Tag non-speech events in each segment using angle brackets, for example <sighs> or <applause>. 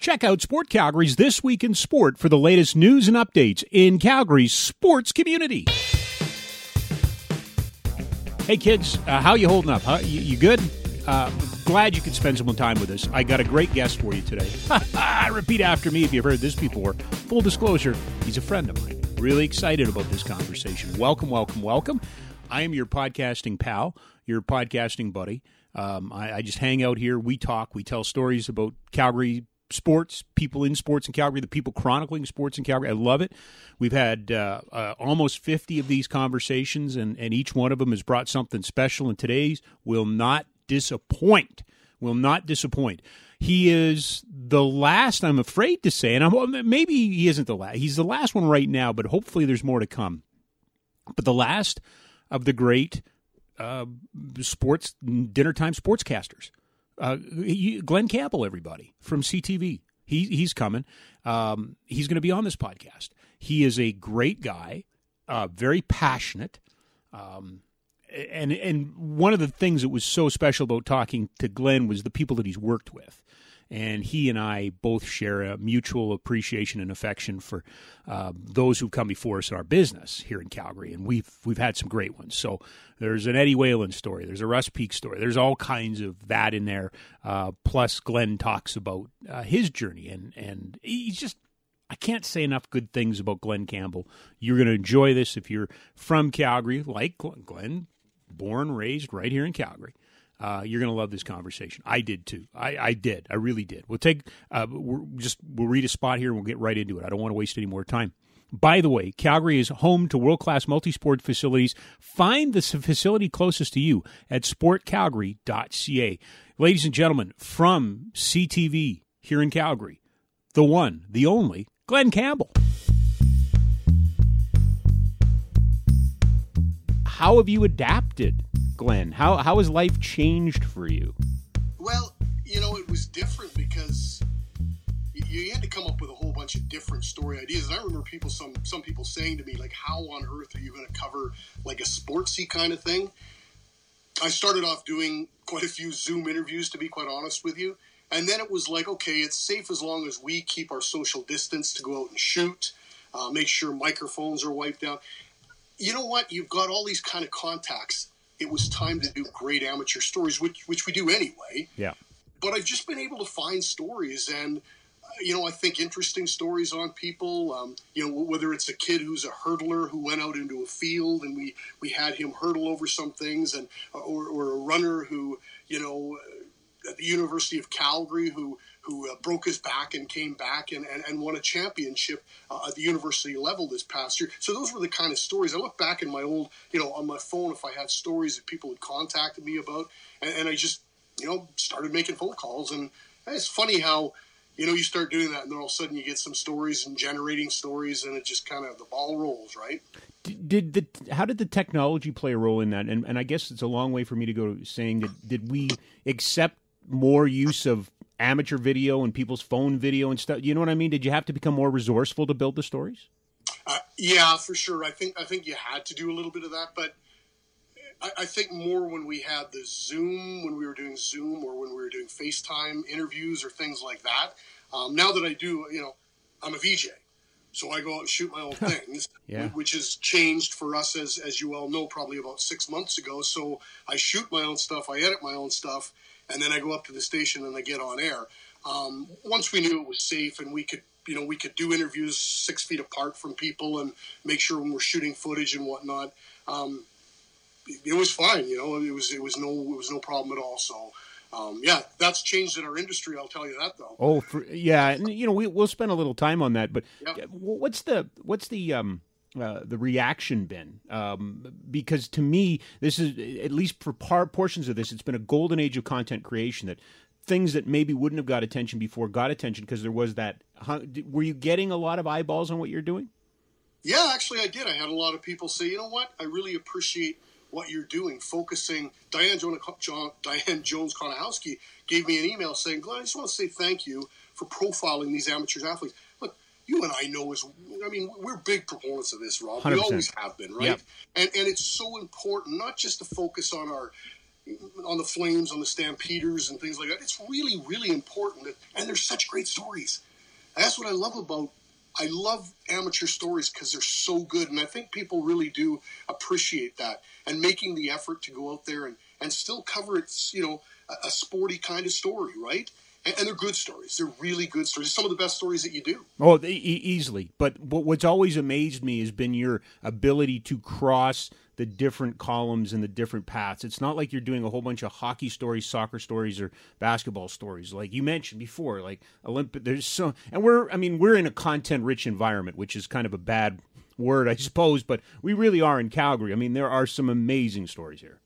Check out Sport Calgary's This Week in Sport for the latest news and updates in Calgary's sports community. Hey kids, uh, how you holding up? Huh? You, you good? Uh, glad you could spend some time with us. I got a great guest for you today. <laughs> Repeat after me if you've heard this before. Full disclosure, he's a friend of mine. Really excited about this conversation. Welcome, welcome, welcome. I am your podcasting pal, your podcasting buddy. Um, I, I, just hang out here. We talk. We tell stories about Calgary sports, people in sports in Calgary, the people chronicling sports in Calgary. I love it. We've had uh, uh, almost 50 of these conversations, and, and each one of them has brought something special, and today's will not disappoint. Will not disappoint. He is the last, I'm afraid to say, and I'm, maybe he isn't the last. He's the last one right now, but hopefully there's more to come. But the last of the great uh, sports dinner time sportscasters. Uh, Glenn Campbell, everybody from CTV. He, he's coming. Um, he's going to be on this podcast. He is a great guy, uh, very passionate. Um, and and one of the things that was so special about talking to Glenn was the people that he's worked with and he and I both share a mutual appreciation and affection for uh, those who've come before us in our business here in Calgary, and we've we've had some great ones. So there's an Eddie Whalen story, there's a Russ Peak story, there's all kinds of that in there. Uh, plus, Glenn talks about uh, his journey, and and he's just. I can't say enough good things about Glenn Campbell. You're going to enjoy this if you're from Calgary, like Glenn, born, raised right here in Calgary. Uh, you're going to love this conversation. I did too. I, I did. I really did. We'll take uh, we're just we'll read a spot here and we'll get right into it. I don't want to waste any more time. By the way, Calgary is home to world class multi sport facilities. Find the facility closest to you at sportcalgary.ca. Ladies and gentlemen, from CTV here in Calgary, the one, the only, Glenn Campbell. How have you adapted Glenn? How how has life changed for you? Well, you know, it was different because you, had to come up with a whole bunch of different story ideas. And I remember people some some people saying to me like, "How on earth are you going to cover like a sportsy kind of thing?" I started off doing quite a few Zoom interviews, to be quite honest with you. And then it was like, okay, it's safe as long as we keep our social distance to go out and shoot, uh, make sure microphones are wiped down. You know what? You've got all these kind of contacts it was time to do great amateur stories, which which we do anyway. Yeah. But I've just been able to find stories, and uh, you know, I think interesting stories on people. Um, you know, whether it's a kid who's a hurdler who went out into a field and we we had him hurdle over some things, and or, or a runner who you know at the University of Calgary who who uh, broke his back and came back and, and, and won a championship uh, at the university level this past year. So those were the kind of stories. I look back in my old, you know, on my phone if I had stories that people had contacted me about, and, and I just, you know, started making phone calls. And it's funny how, you know, you start doing that, and then all of a sudden you get some stories and generating stories, and it just kind of the ball rolls, right? Did the how did the technology play a role in that? And and I guess it's a long way for me to go saying that did we accept more use of amateur video and people's phone video and stuff. You know what I mean? Did you have to become more resourceful to build the stories? Uh, yeah, for sure. I think I think you had to do a little bit of that, but I, I, think more when we had the Zoom, when we were doing Zoom, or when we were doing FaceTime interviews or things like that. Um, now that I do, you know, I'm a VJ, so I go out and shoot my own <laughs> things, yeah. which has changed for us as as you all know, probably about six months ago. So I shoot my own stuff, I edit my own stuff, and then I go up to the station and I get on air. Um, once we knew it was safe and we could, you know, we could do interviews six feet apart from people and make sure when we're shooting footage and whatnot, um, it was fine. You know, it was it was no it was no problem at all. So. Um, yeah, that's changed in our industry. I'll tell you that though. Oh, for, yeah, and you know we we'll spend a little time on that. But what's the what's the um, uh, the reaction been? Um, because to me, this is at least for par- portions of this, it's been a golden age of content creation. That things that maybe wouldn't have got attention before got attention because there was that. Were you getting a lot of eyeballs on what you're doing? Yeah, actually, I did. I had a lot of people say, you know what, I really appreciate what you're doing, focusing. Diane, John, Diane Jones Konihowski gave me an email saying, Glenn, I just want to say thank you for profiling these amateur athletes you and I know is, I mean, we're big proponents of this, Rob. 100%. We always have been, right? Yep. And and it's so important not just to focus on our, on the Flames, on the Stampeders, and things like that. It's really, really important. That, and there's such great stories. That's what I love about. I love amateur stories because they're so good, and I think people really do appreciate that and making the effort to go out there and, and still cover it's you know a, a sporty kind of story, right? And, and, they're good stories. They're really good stories. Some of the best stories that you do. Oh, e- easily. But what's always amazed me has been your ability to cross the different columns and the different paths. It's not like you're doing a whole bunch of hockey stories, soccer stories, or basketball stories. Like you mentioned before, like Olympic. There's so, and we're, I mean, we're in a content-rich environment, which is kind of a bad word, I suppose, but we really are in Calgary. I mean, there are some amazing stories here.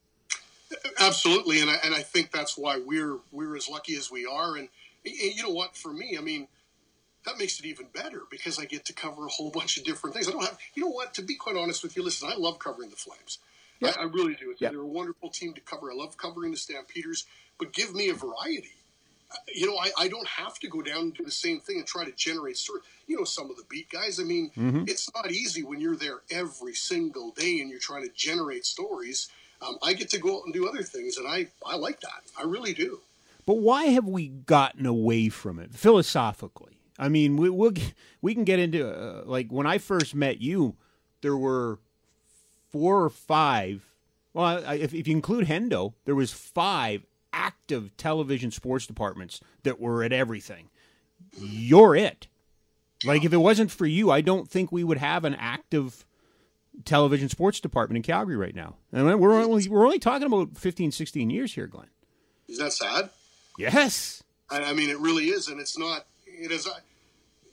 Absolutely, and I, and I think that's why we're we're as lucky as we are. And, and you know what? For me, I mean, that makes it even better because I get to cover a whole <laughs> bunch of different things. I don't have, you know what? To be quite honest with you, listen, I love covering the Flames. Yeah. I, I, really do. Yeah. They're a wonderful team to cover. I love covering the Stampeders, but give me a variety. Uh, you know, I, I don't have to go down and do the same thing and try to generate story. You know, some of the beat guys. I mean, mm-hmm. it's not easy when you're there every single day and you're trying to generate stories. Um, I get to go out and do other things, and I I like that. I really do. But why have we gotten away from it philosophically? I mean, we we'll, we can get into uh, like when I first met you, there were four or five. Well, if, if you include Hendo, there was five active television sports departments that were at everything. You're it. Like if it wasn't for you, I don't think we would have an active television sports department in Calgary right now. And we're only we're only talking about 15, 16 years here, Glenn. Is that sad? Yes. I, I mean, it really is, and it's not it is uh,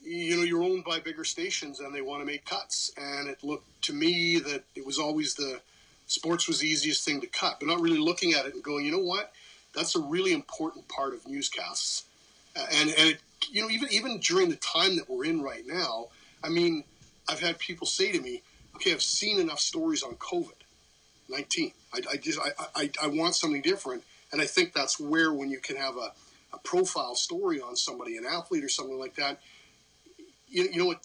you know you're owned by bigger stations and they want to make cuts and it looked to me that it was always the sports was the easiest thing to cut but not really looking at it and going you know what that's a really important part of newscasts and and it, you know even even during the time that we're in right now i mean i've had people say to me okay i've seen enough stories on covid 19 I, I just I, I, I want something different and i think that's where when you can have a a profile story on somebody, an athlete or something like that, you, you know what?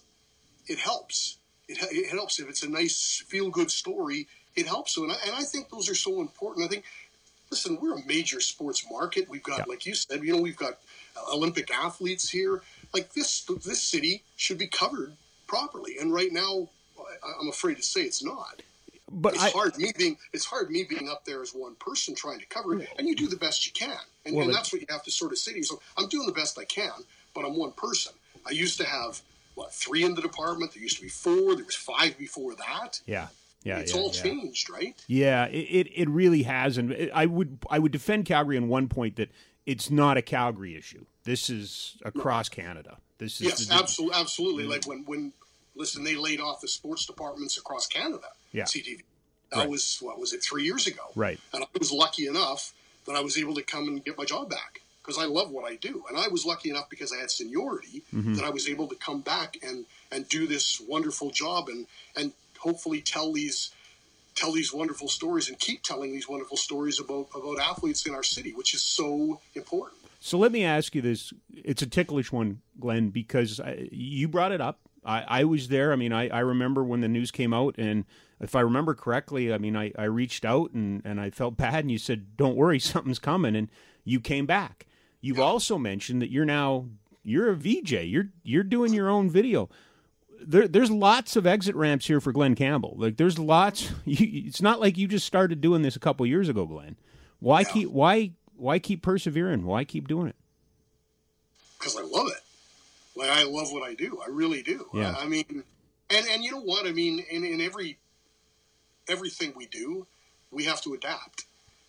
It helps. It, it helps if it's a nice, feel good story. It helps. So, and I, and I think those are so important. I think, listen, we're a major sports market. We've got, yeah. like you said, you know, we've got uh, Olympic athletes here. Like this, this city should be covered properly. And right now, I'm afraid to say it's not but it's I, hard me being it's hard me being up there as one person trying to cover it, and you do the best you can, and, well, and that's what you have to sort of say to yourself. I'm doing the best I can, but I'm one person. I used to have what three in the department. There used to be four. There was five before that. Yeah. Yeah, it's yeah, all yeah. changed, right? Yeah, it, it, it really has, and I would I would defend Calgary on one point that it's not a Calgary issue. This is across no. Canada. This is yes, the, absolutely, absolutely. Mm-hmm. Like when when listen, they laid off the sports departments across Canada. Yeah. CTV. That right. was what was it three years ago? Right. And I was lucky enough that I was able to come and get my job back because I love what I do, and I was lucky enough because I had seniority mm-hmm. that I was able to come back and and do this wonderful job and and hopefully tell these tell these wonderful stories and keep telling these wonderful stories about about athletes in our city, which is so important. So let me ask you this: It's a ticklish one, Glenn, because I, you brought it up. I, I was there. I mean, I, I remember when the news came out, and if I remember correctly, I mean, I, I reached out and, and I felt bad, and you said, "Don't worry, <laughs> something's coming," and you came back. You've yeah. also mentioned that you're now you're a VJ. You're you're doing your own video. There, there's lots of exit ramps here for Glenn Campbell. Like there's lots. <laughs> You, it's not like you just started doing this a couple years ago, Glenn. Why yeah. keep why why keep persevering? Why keep doing it? Because I love it. Like I love what I do. I really do. Yeah. I, I mean, and and you know what? I mean, in, in every everything we do, we have to adapt.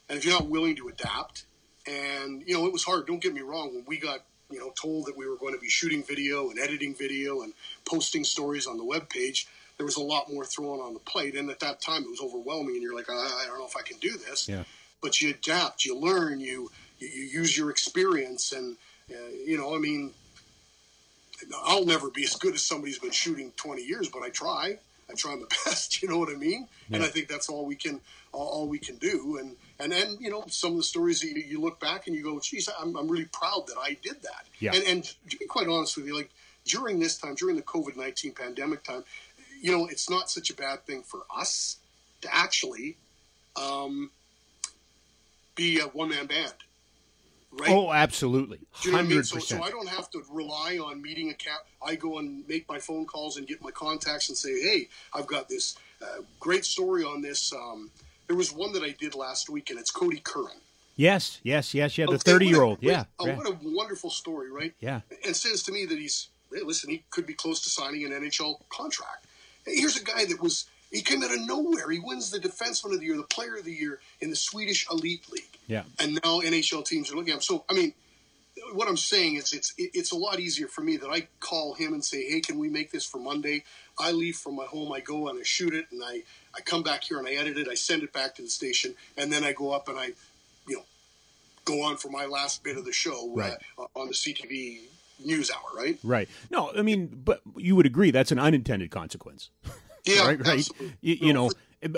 And if you're not willing to adapt, and you know, it was hard. Don't get me wrong. When we got you know told that we were going to be shooting video and editing video and posting stories on the web page, there was a lot more thrown on the plate. And at that time, it was overwhelming. And you're like, I, I don't know if I can do this. Yeah. But you adapt, you learn, you you, you use your experience, and uh, you know, I mean, I'll never be as good as somebody who's been shooting 20 years, but I try. I try my <laughs> best. You know what I mean? Yeah. And I think that's all we can all, we can do. And and then you know some of the stories that you, you look back and you go, geez, I'm, I'm really proud that I did that. Yeah. And and to be quite honest with you, like during this time, during the COVID 19 pandemic time, you know, it's not such a bad thing for us to actually um, be a one man band. Right? Oh, absolutely, Do you know I mean? So, so. I don't have to rely on meeting a cap. I go and make my phone calls and get my contacts and say, "Hey, I've got this uh, great story on this." Um, there was one that I did last week, and it's Cody Curran. Yes, yes, yes, yeah. The Okay, thirty-year-old, yeah, oh, yeah, what a wonderful story, right? yeah. And says to me that he's hey, listen, he could be close to signing an NHL contract. Hey, here's a guy that was he came out of nowhere. He wins the defenseman of the year, the player of the year in the Swedish elite league. Yeah. And now NHL teams are looking at him. So I mean, what I'm saying is it's it's a lot easier for me that I call him and say, hey, can we make this for Monday? I leave from my home, I go and I shoot it, and I I come back here and I edit it, I send it back to the station, and then I go up and I, you know, go on for my last bit of the show Right. uh, on the CTV news hour, right? Right. No, I mean, but you would agree that's an unintended consequence. <laughs> Yeah, right, right. absolutely. You, you know,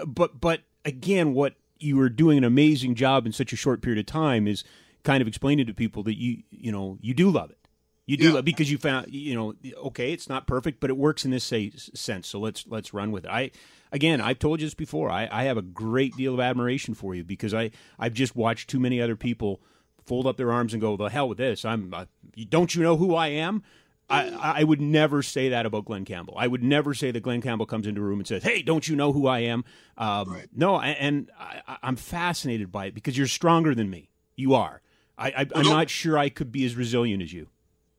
but but again, what you were doing an amazing job in such a short period of time is kind of explaining to people that you you know you do love it. You do Yeah. love because you found you know okay, it's not perfect, but it works in this say, sense. So let's let's run with it. I again, I've told you this before. I, I have a great deal of admiration for you because I I've just watched too many other people fold up their arms and go the hell with this. I'm uh, don't you know who I am? I, I would never say that about Glenn Campbell. I would never say that Glenn Campbell comes into a room and says, "Hey, don't you know who I am?" Um, Right. No, I- and I, I'm fascinated by it because you're stronger than me. You are. I, I'm no. not sure I could be as resilient as you.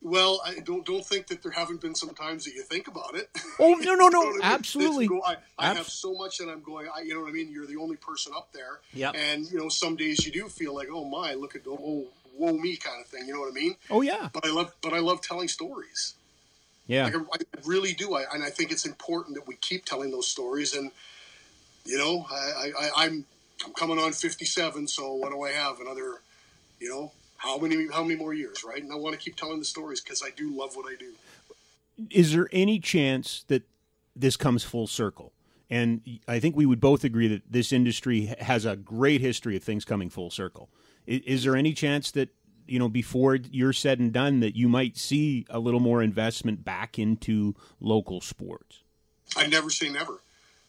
Well, I don't don't think that there haven't been some times that you think about it. Oh no, <laughs> no, You know no, what I mean? absolutely. Go- I, I Abs- have so much that I'm going. I, you know what I mean? You're the only person up there. Yep. And you know, some days you do feel like, oh my, look at oh, whoa me kind of thing. You know what I mean? Oh yeah, But I love, but I love telling stories. yeah. Like I, I really do. I, and I think it's important that we keep telling those stories. And you know, I, I, I, I'm I'm coming on 57. So what do I have? Another, you know, how many how many more years, right? And I want to keep telling the stories because I do love what I do. Is there any chance that this comes full circle? And I think we would both agree that this industry has a great history of things coming full circle. Is, there any chance that you know before you're said and done that you might see a little more investment back into local sports? I never say never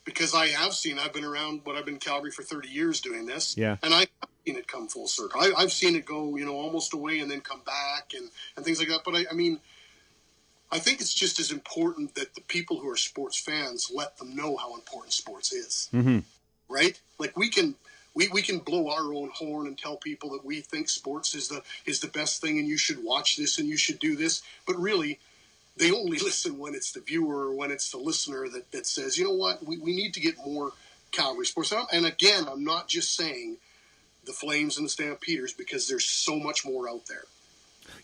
because I have seen. I've been around, but I've been Calgary for 30 years doing this. Yeah. and I have seen it come full circle. I, I've seen it go, you know, almost away and then come back and and things like that. But I, I mean, I think it's just as important that the people who are sports fans let them know how important sports is. Mm-hmm. Right? Like we can. We, we can blow our own horn and tell people that we think sports is the is the best thing and you should watch this and you should do this but really they only <laughs> listen when it's the viewer or when it's the listener that, that says, you know what, we, we need to get more Calgary sports. And And again, I'm not just saying the Flames and the Stampeders because there's so much more out there.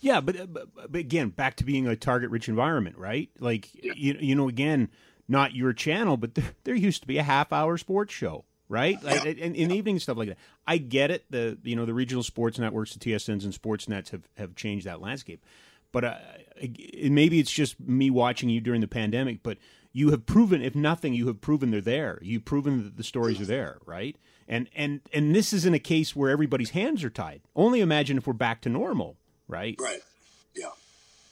Yeah, but, uh, but, but again, back to being a target-rich environment, right? Like you, you know, again, not your channel, but there, there used to be a half-hour sports show, right? Like, in the evening stuff like that. I get it. The you know the regional sports networks, the TSNs and Sportsnets have have changed that landscape. But uh, maybe it's just me watching you during the pandemic. But you have proven, if nothing, you have proven they're there. You've proven that the stories are there, right? And and and this isn't a case where everybody's hands are tied. Only imagine if we're back to normal, right? Right. Yeah.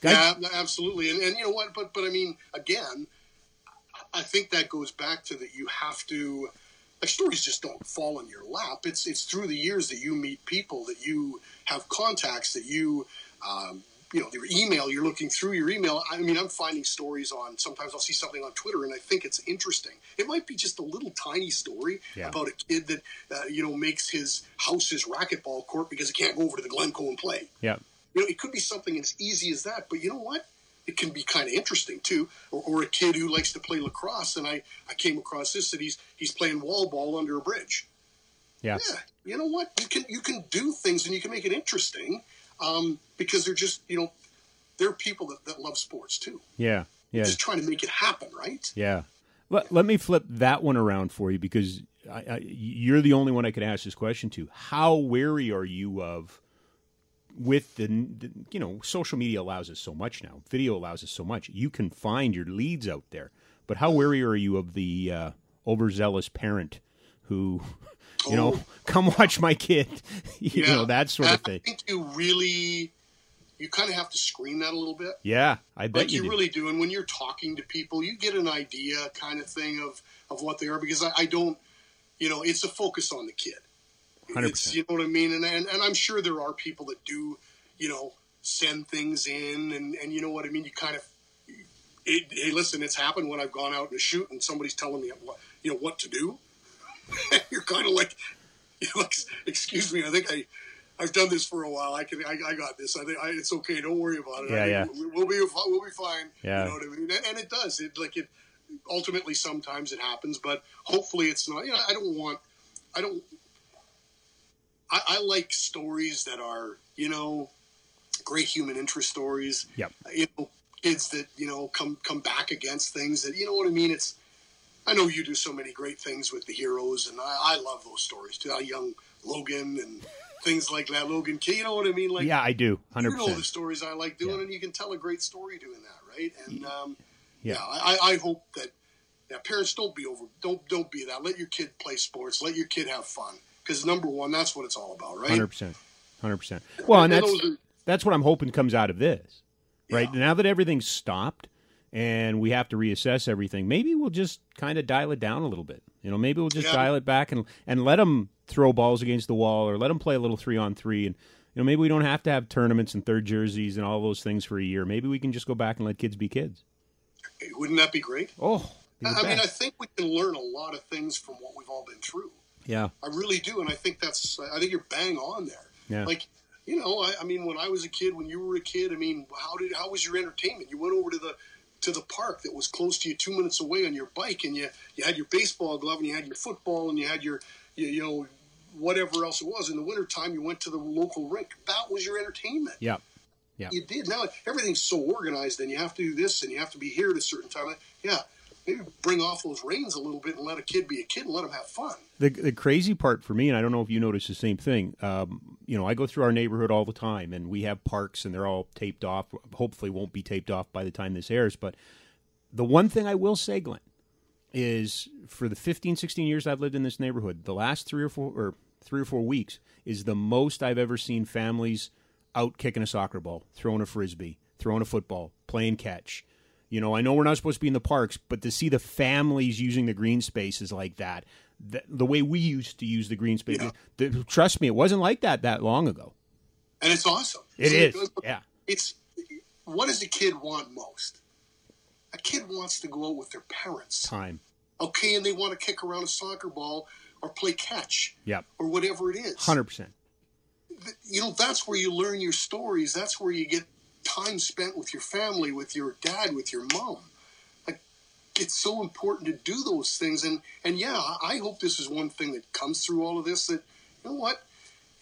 Guys- yeah, absolutely. And, and you know what? But but I mean, again, I think that goes back to that you have to. Like stories just don't fall in your lap. It's it's through the years that you meet people, that you have contacts, that you. Um, you know, your email, you're looking through your email. I mean, I'm finding stories on, sometimes I'll see something on Twitter and I think it's interesting. It might be just a little tiny story Yeah. about a kid that, uh, you know, makes his house his racquetball court because he can't go over to the Glencoe and play. Yeah. You know, it could be something as easy as that, but you know what? It can be kind of interesting too. Or, or a kid who likes to play lacrosse, and I, I came across this that he's he's playing wall ball under a bridge. Yeah. Yeah, you know what? You can you can do things and you can make it interesting um, because they're just you know there are people that, that love sports too. Yeah. Yeah. Just trying to make it happen, right? Yeah. Let, let me flip that one around for you because I, I, you're the only one I could ask this question to. How wary are you of with the, the you know social media allows us so much now, video allows us so much. You can find your leads out there, but how wary are you of the uh, overzealous parent who, <laughs> you know, Oh. <laughs> come watch my kid, <laughs> you know that sort of thing? I think you really you kind of have to screen that a little bit. Yeah, I bet like you, you really do. And when you're talking to people, you get an idea kind of thing of, of what they are because I, I don't, you know, it's a focus on the kid. Hundred It's, percent. you know what I mean? And, and and I'm sure there are people that do, you know, send things in, and and you know what I mean. You kind of, it, hey, listen, it's happened when I've gone out in a shoot and somebody's telling me what you know what to do. <laughs> You're kind of like, you know, ex- excuse me, I think I. I've done this for a while. I can. I, I got this. I think I, it's okay. Don't worry about it. Yeah, I, yeah. we- We'll be. We'll be fine. Yeah. You know what I mean? And, and it does. It like it. Ultimately, sometimes it happens, but hopefully, it's not. You know, I don't want. I don't. I, I like stories that are, you know, great human interest stories. Yep. You know, kids that you know come come back against things that you know what I mean. It's. I know you do so many great things with the heroes, and I, I love those stories too. How young Logan and things like that. Logan you know what I mean? Like Yeah, I do. Hundred percent. you know the stories I like doing, Yeah. and you can tell a great story doing that, right? And um, Yeah. yeah, I, I hope that yeah, parents don't be over, don't don't be that. Let your kid play sports. Let your kid have fun, because number one, that's what it's all about, right? Hundred percent. Hundred percent. Well, and that's that's what I'm hoping comes out of this. Right Yeah. now that everything's stopped and we have to reassess everything, maybe we'll just kind of dial it down a little bit. You know, maybe we'll just Yeah. dial it back and and let them throw balls against the wall or let them play a little three on three and. You know, maybe we don't have to have tournaments and third jerseys and all those things for a year. Maybe we can just go back and let kids be kids. wouldn't that be great? Oh, I, I mean, I think we can learn a lot of things from what we've all been through. Yeah, I really do, and I think that's. I think you're bang on there. yeah, Like, you know, I, I mean, when I was a kid, when you were a kid, I mean, how did how was your entertainment? You went over to the to the park that was close to you, two minutes away on your bike, and you you had your baseball glove, and you had your football, and you had your you, you know whatever else it was. In the wintertime, you went to the local rink. That was your entertainment. yeah, Yeah. You did. Now everything's so organized, and you have to do this, and you have to be here at a certain time. Yeah, maybe bring off those reins a little bit and let a kid be a kid and let him have fun. The the crazy part for me, and I don't know if you notice the same thing. Um, you know, I go through our neighborhood all the time, and we have parks, and they're all taped off. Hopefully, won't be taped off by the time this airs. But the one thing I will say, Glenn, is for the 15, 16 years I've lived in this neighborhood, the last three or four or three or four weeks is the most I've ever seen families out kicking a soccer ball, throwing a frisbee, throwing a football, playing catch. You know, I know we're not supposed to be in the parks, but to see the families using the green spaces like that, the, the way we used to use the green space, Yeah. the, trust me, it wasn't like that that long ago. And it's awesome. It See, is, yeah. It's what does a kid want most? A kid wants to go out with their parents. Time. Okay, and they want to kick around a soccer ball or play catch Yep. or whatever it is. Hundred percent. you know that's where you learn your stories that's where you get time spent with your family with your dad with your mom. Like it's so important to do those things. And and yeah i hope this is one thing that comes through all of this that you know what?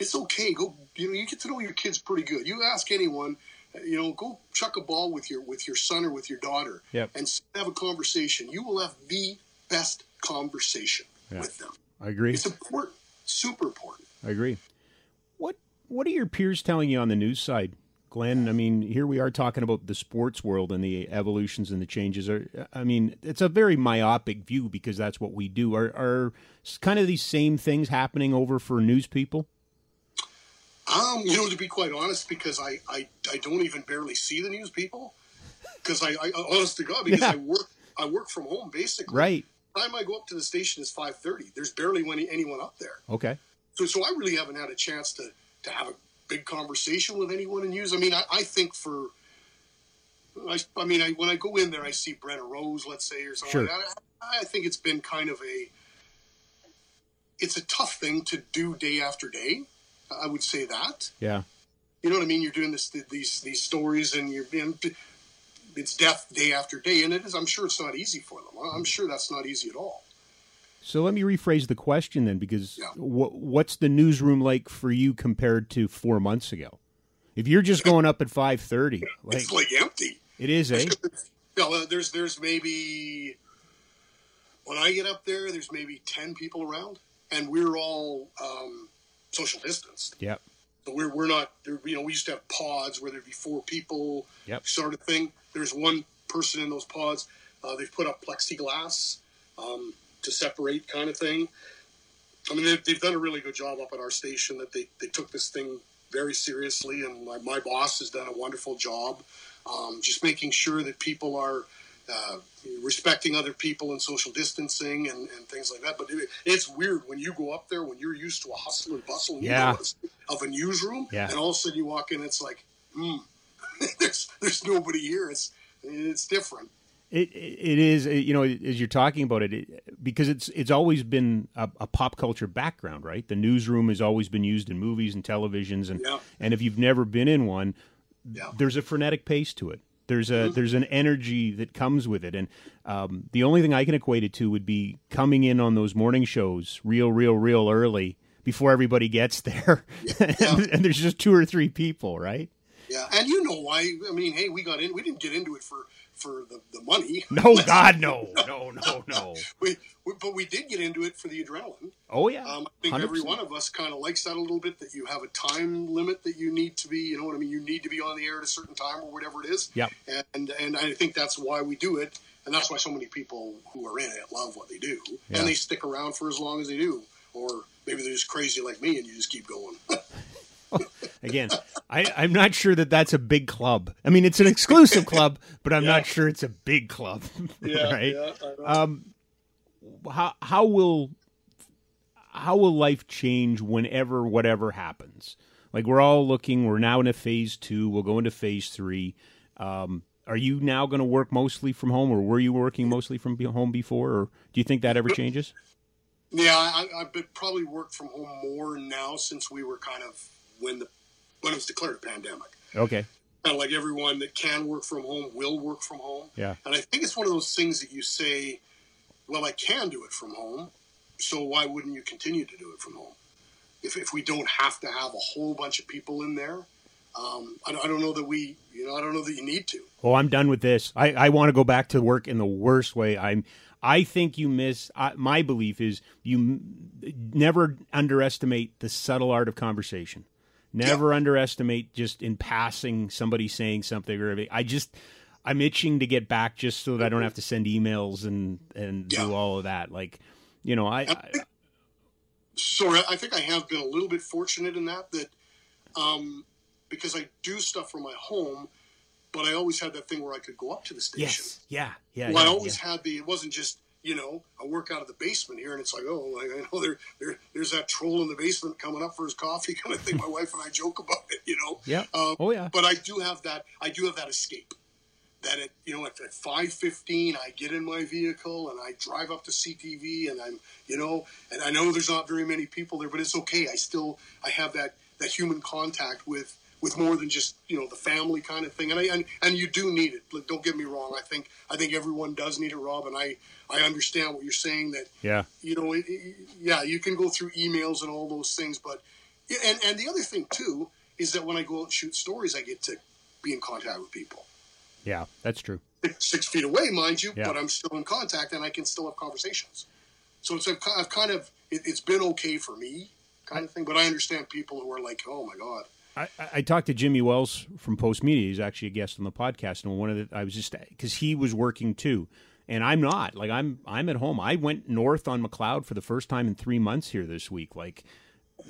It's okay. Go you know you get to know your kids pretty good. You ask anyone uh, you know go chuck a ball with your with your son or with your daughter Yep. and have a conversation. You will have the best conversation Yeah. with them. I agree. it's important super important. I agree. What What are your peers telling you on the news side, Glenn? I mean, here we are talking about the sports world and the evolutions and the changes. Are I mean, it's a very myopic view because that's what we do. Are are kind of these same things happening over for news people? Um, you know, to be quite honest, because I, I, I don't even barely see the news people, because I, I, honest to God, because Yeah. I work, I work from home basically. Right. The time I go up to the station is five thirty. There's barely any, anyone up there, Okay. so so I really haven't had a chance to to have a big conversation with anyone in news. I mean, I, I think for, I, I mean, I, when I go in there, I see Brenna Rose, let's say, or something. Sure. Like that. I, I think it's been kind of a, it's a tough thing to do day after day. I would say that. Yeah. You know what I mean? You're doing this these these stories, and you're being it's death day after day, and it is. I'm sure it's not easy for them. I'm sure that's not easy at all. So let me rephrase the question then, because Yeah. wh- what's the newsroom like for you compared to four months ago? If you're just going up at five thirty, like it's like empty. it is, eh? Yeah, well, there's there's maybe when I get up there, there's maybe ten people around, and we're all um, social distanced. Yep. So we're we're not there. You know, we used to have pods where there'd be four people, Yep. sort of thing. There's one person in those pods. Uh, they've put up plexiglass um, to separate, kind of thing. I mean, they've, they've done a really good job up at our station. That they they took this thing very seriously, and my, my boss has done a wonderful job, um, just making sure that people are uh, respecting other people and social distancing and, and things like that. But it, it's weird when you go up there when you're used to a hustle and bustle and Yeah. of a newsroom, Yeah. and all of a sudden you walk in, it's like, hmm, <laughs> there's there's nobody here. It's it's different. It it is you know as you're talking about it, it because it's it's always been a, a pop culture background, right? The newsroom has always been used in movies and televisions, and Yeah. and if you've never been in one, Yeah. there's a frenetic pace to it. There's a there's an energy that comes with it, and um, the only thing I can equate it to would be coming in on those morning shows real, real, real early before everybody gets <laughs> there, and, and there's just two or three people, right? Yeah, and you know why? I mean, hey, we got in. We didn't get into it for for the, the money. No, <laughs> God, no, no, no, no. <laughs> We, we, but we did get into it for the adrenaline. Oh yeah, Um, I think every 100%. one of us kind of likes that a little bit. That you have a time limit that you need to be. You know what I mean? You need to be on the air at a certain time or whatever it is. Yeah. And and I think that's why we do it, and that's why so many people who are in it love what they do, Yeah. and they stick around for as long as they do. Or maybe they're just crazy like me, and you just keep going. <laughs> <laughs> Again, I, I'm not sure that that's a big club. I mean, it's an exclusive club, but I'm not sure it's a big club, <laughs> right? Um, how how will how will life change whenever whatever happens? Like we're all looking. We're now in a phase two. We'll go into phase three. Um, are you now going to work mostly from home, or were you working mostly from home before, or do you think that ever changes? Yeah, I, I've been probably worked from home more now since we were kind of when the when it was declared a pandemic. Okay. Kind of like everyone that can work from home will work from home. Yeah. And I think it's one of those things that you say, well, I can do it from home, so why wouldn't you continue to do it from home? If, if we don't have to have a whole bunch of people in there, um, I, don't- I don't know that we, you know, I don't know that you need to. Oh, I'm done with this. I, I want to go back to work in the worst way. I'm. I think you miss. I, my belief is you m- never underestimate the subtle art of conversation. Never underestimate just in passing somebody saying something or I just. I'm itching to get back just so that I don't have to send emails and and Yeah. do all of that. Like, you know, I, I I think, so I think I have been a little bit fortunate in that that um, because I do stuff from my home, but I always had that thing where I could go up to the station. yes, yeah, yeah. Well, I always yeah. had the. It wasn't just you know I work out of the basement here, and it's like oh I know there, there there's that troll in the basement coming up for his coffee <laughs> kind of thing. My wife and I joke about it, you know. Yeah. Um, Oh, yeah. But I do have that. I do have that escape. That at you know at, at five fifteen I get in my vehicle and I drive up to CTV and I'm you know and I know there's not very many people there, but it's okay. I still I have that that human contact with with more than just you know the family kind of thing. And I and, and you do need it. Like, don't get me wrong. I think I think everyone does need it, Rob. And I I understand what you're saying that yeah. you know, it, it- yeah, you can go through emails and all those things, but and and the other thing too is that when I go out and shoot stories, I get to be in contact with people. Yeah, that's true. Six feet away, mind you, Yeah. but I'm still in contact and I can still have conversations. So it's a, I've kind of it, it's been okay for me, kind of thing. But I understand people who are like, oh my god, I, I I talked to Jimmy Wells from Postmedia. He's actually a guest on the podcast, and one of the I was just because he was working too, and I'm not. Like I'm I'm at home. I went north on Macleod for the first time in three months here this week. Like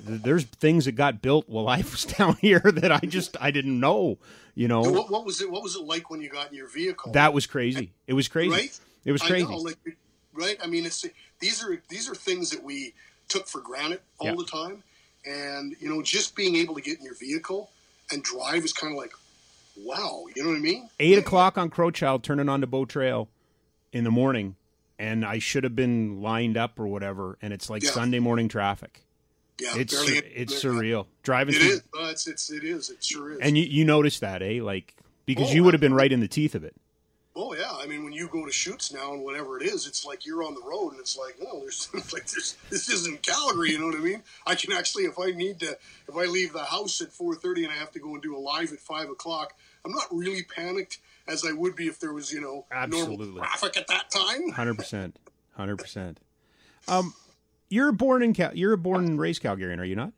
th- there's things that got built while I was <laughs> down here that I just I didn't know. You know what, what was it? What was it like when you got in your vehicle? that was crazy. It was crazy. right? It was I crazy. know, like, right? I mean, it's these are these are things that we took for granted all Yeah. the time, and you know, just being able to get in your vehicle and drive is kind of like, wow, you know what I mean? Eight o'clock on Crowchild, turning onto Bow Trail in the morning, and I should have been lined up or whatever, and it's like Yeah. Sunday morning traffic. Yeah, It's sur- it's surreal driving It through is. Uh, it's it's it is. It sure is. And you, you noticed that, eh? Like because Oh, you would have been right in the teeth of it. Oh yeah, I mean, when you go to shoots now and whatever it is, it's like you're on the road, and it's like, no, there's <laughs> like there's this isn't Calgary. You know what I mean? I can actually, if I need to, if I leave the house at four thirty and I have to go and do a live at five o'clock, I'm not really panicked as I would be if there was you know Absolutely. normal traffic at that time. <laughs> Hundred percent, hundred percent. Um, you're born in Cal- you're a born and raised Calgarian, are you not?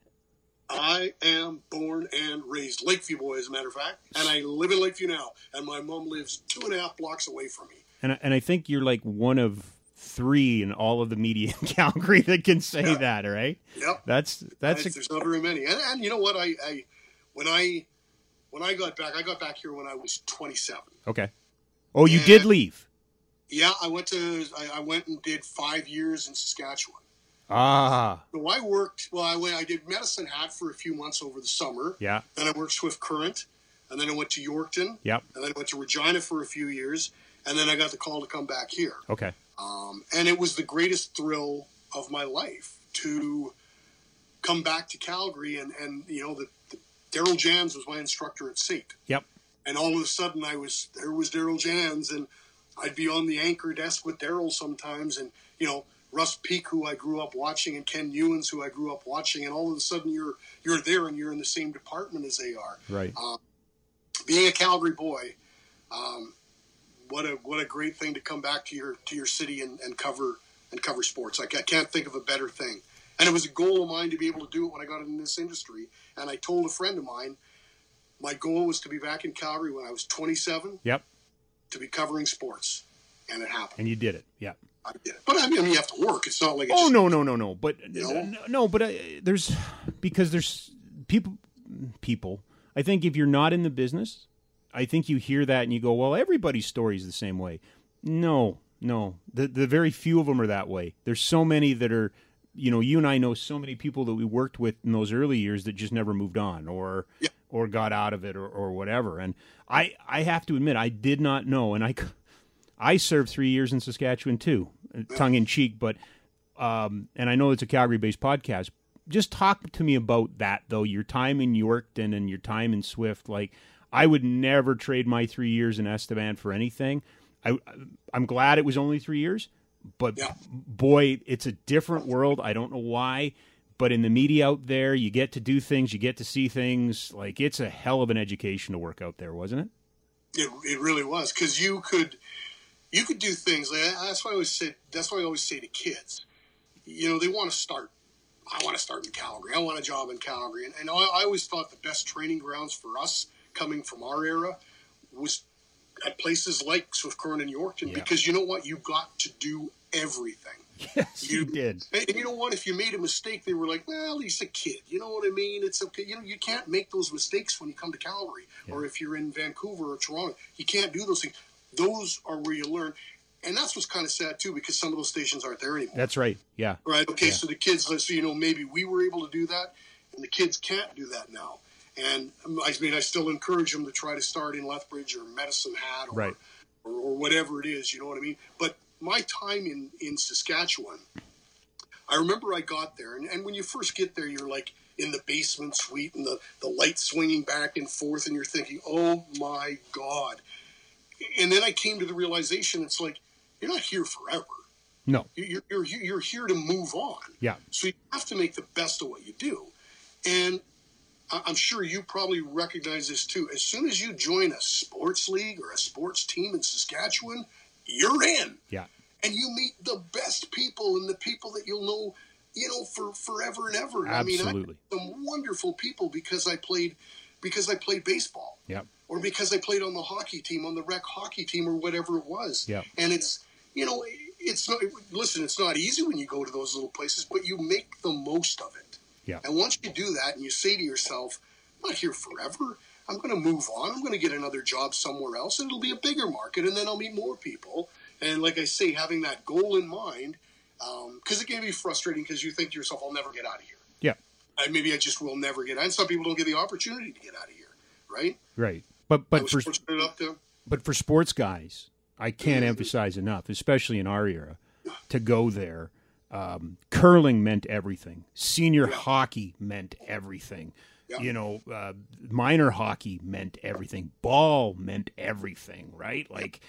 I am born and raised Lakeview boy, as a matter of fact, and I live in Lakeview now, and my mom lives two and a half blocks away from me. And I- and I think you're like one of three in all of the media in <laughs> Calgary that can say Yeah. that, right? Yep. That's that's There's- there's not very many, and, and you know what? I, I when I when I got back, I got back here when I was 27. okay. Oh, you Yeah. did leave. Yeah, I went to I, I went and did five years in Saskatchewan. Ah, So I worked. Well, I went. I did Medicine Hat for a few months over the summer. yeah, Then I worked Swift Current, and then I went to Yorkton, yep. and then I went to Regina for a few years, and then I got the call to come back here. Okay. Um, and it was the greatest thrill of my life to come back to Calgary, and and you know the, the Darrel Janz was my instructor at SAIT. Yep. And all of a sudden, I was there was Darrel Janz, and I'd be on the anchor desk with Darrel sometimes, and you know Russ Peak, who I grew up watching, and Ken Newans, who I grew up watching, and all of a sudden you're you're there and you're in the same department as they are. Right. Being a Calgary boy, um, what a what a great thing to come back to your to your city and, and cover and cover sports. Like I can't think of a better thing. And it was a goal of mine to be able to do it when I got in this industry. And I told a friend of mine, my goal was to be back in Calgary when I was 27 Yep. to be covering sports, and it happened. And you did it. Yeah. I did it. But I mean, you have to work. It's not like it's Oh just, no no no no! But You know? no, but uh, there's because there's people people. I think if you're not in the business, I think you hear that and you go, "Well, everybody's story is the same way." No, no. The the very few of them are that way. There's so many that are. You know, you and I know so many people that we worked with in those early years that just never moved on or Yeah. or got out of it or, or whatever. And I I have to admit I did not know, and I I served three years in Saskatchewan too, tongue in cheek, but um, and I know it's a Calgary based podcast. Just talk to me about that though, your time in Yorkton and your time in Swift. Like, I would never trade my three years in Estevan for anything. I, I'm glad it was only three years, but Yeah. boy, it's a different world. I don't know why, but in the media out there, you get to do things, you get to see things. Like, it's a hell of an education to work out there, wasn't it? It, it really was because you could you could do things. Like, that's why I always say. That's why I always say to kids, you know, they want to start. I want to start in Calgary. I want a job in Calgary, and, and I, I always thought the best training grounds for us coming from our era was at places like Swift Current and Yorkton Yeah. because you know what, you got to do everything. Yes, you You- did. And, and you know what? If you made a mistake, they were like, "Well, he's a kid." You know what I mean? It's okay. You know, you can't make those mistakes when you come to Calgary, or if you're in Vancouver or Toronto. You can't do those things. Those are where you learn, and that's what's kind of sad too, because some of those stations aren't there anymore. That's right. Yeah. Right? Okay, Yeah. so the kids, so you know, maybe we were able to do that, and the kids can't do that now. And um, I mean, I still encourage them to try to start in Lethbridge or Medicine Hat, or, Right. or, or whatever it is. You know what I mean? But my time in in Saskatchewan, I remember I got there, and, and when you first get there, you're like in the basement suite, and the the light swinging back and forth, and you're thinking, "Oh my god!" And then I came to the realization, it's like you're not here forever. No. You're, you're, you're here to move on. Yeah. So you have to make the best of what you do. And I'm sure you probably recognize this too. As soon as you join a sports league or a sports team in Saskatchewan, you're in. Yeah. And you meet the best people and the people that you'll know, you know, for forever and ever. I mean, I Absolutely. met some wonderful people because I played because I played baseball Yeah. Or because I played on the hockey team, on the rec hockey team, or whatever it was. Yeah. And it's, you know, it's not, listen, it's not easy when you go to those little places, but you make the most of it. Yeah. And once you do that and you say to yourself, I'm not here forever. I'm going to move on. I'm going to get another job somewhere else, and it'll be a bigger market, and then I'll meet more people. And like I say, having that goal in mind, um, because it can be frustrating because you think to yourself, I'll never get out of here. Yeah. I, maybe I just will never get out. And some people don't get the opportunity to get out of here, right? Right. But but for but for sports guys, I can't emphasize enough, especially in our era, to go there. Um, curling meant everything. Senior hockey meant everything. Yeah. You know, uh, minor hockey meant everything. Ball meant everything. Right? Like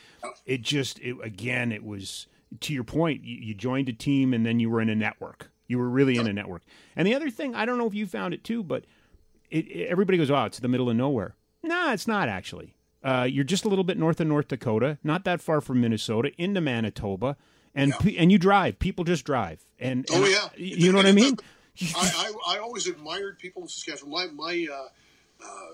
it just it, again. It was to your point. You, you joined a team and then you were in a network. You were really in a network. And the other thing, I don't know if you found it too, but it, it- everybody goes, "Oh, it's the middle of nowhere." No, it's not actually. Uh, you're just a little bit north of North Dakota, not that far from Minnesota, into Manitoba, and pe- and you drive. People just drive, and, Oh, yeah. you know what I mean. I, I, I always admired people in Saskatchewan. My my uh, uh,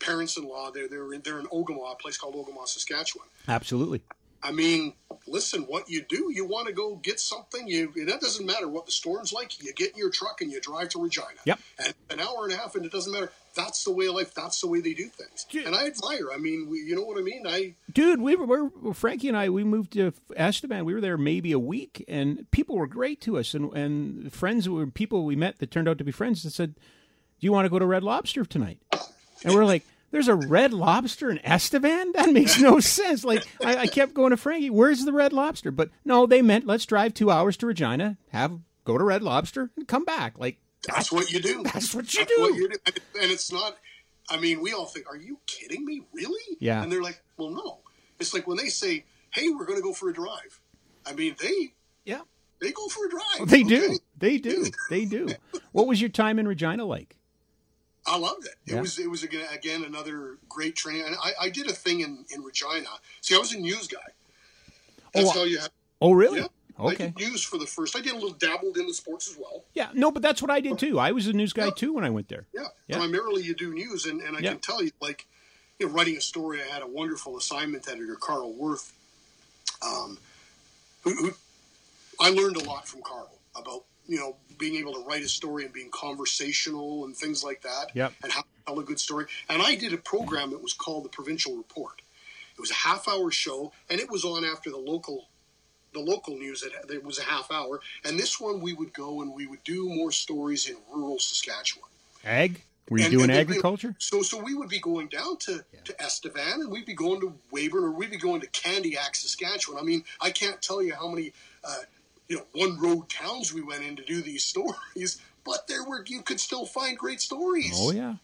parents-in-law, they're they're in, they're in Ogema, a place called Ogema, Saskatchewan. Absolutely. I mean, listen, what you do, you want to go get something. You that doesn't matter what the storm's like. You get in your truck and you drive to Regina. Yep. And an hour and a half, and it doesn't matter. That's the way of life. That's the way they do things. Dude. And I admire. I mean, we, you know what I mean. I Dude, we were, we're, Frankie and I. We moved to Estevan. We were there maybe a week, and people were great to us, and and friends were people we met that turned out to be friends that said, "Do you want to go to Red Lobster tonight?" And we're like, "There's a Red Lobster in Estevan? That makes no <laughs> sense." Like I, I kept going to Frankie, "Where's the Red Lobster?" But no, they meant let's drive two hours to Regina, have go to Red Lobster, and come back. Like that's what you do. <laughs> That's what you That's do. what you do. And, it's not. I mean, we all think, "Are you kidding me? Really?" Yeah. And they're like, "Well, no." It's like when they say, "Hey, we're going to go for a drive." I mean, they yeah, they go for a drive. they do, they do, they do. <laughs> What was your time in Regina like? I loved it. It was it was again, again another great training. And I, I did a thing in, in Regina. See, I was a news guy. That's Oh, how you have. Oh, really? Yeah. I Okay. did news for the first. I did a little dabbled in the sports as well. Yeah, no, but that's what I did too. I was a news guy too when I went there. Yeah. Yeah. Primarily, you do news, and, and I Yeah. can tell you, like, you know, writing a story. I had a wonderful assignment editor, Carl Worth, um, who, who I learned a lot from Carl about you know being able to write a story and being conversational and things like that, Yep. and how to tell a good story. And I did a program that was called the Provincial Report. It was a half-hour show, and it was on after the local the local news. It, it was a half hour, and this one we would go and we would do more stories in rural Saskatchewan. Ag? Were you And- doing and agriculture? So, so we would be going down to, to Estevan, and we'd be going to Weyburn, or we'd be going to Candiac, Saskatchewan. I mean, I can't tell you how many, uh, you know, one road towns we went in to do these <laughs> stories, but there were you could still find great stories, Oh yeah.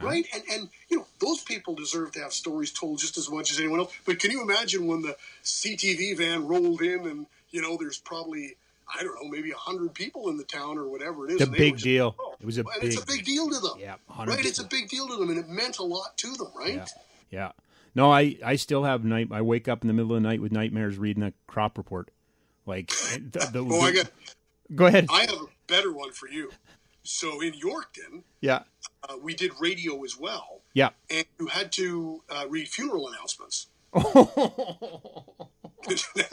right? And and you know, those people deserve to have stories told just as much as anyone else. But can you imagine when the CTV van rolled in, and you know, there's probably I don't know, maybe a hundred people in the town or whatever it is. It's a big just- deal. oh, It was a and it's a big- big deal to them. Yeah, Right, it's a big deal to them, and it meant a lot to them, right? Yeah. Yeah. No, I, I still have night. I wake up in the middle of the night with nightmares reading the crop report. Like, the, the, <laughs> Oh, I got. go ahead. I have a better one for you. So in Yorkton, yeah. uh, we did radio as well, Yeah. and you had to uh, read funeral announcements. <laughs> <laughs>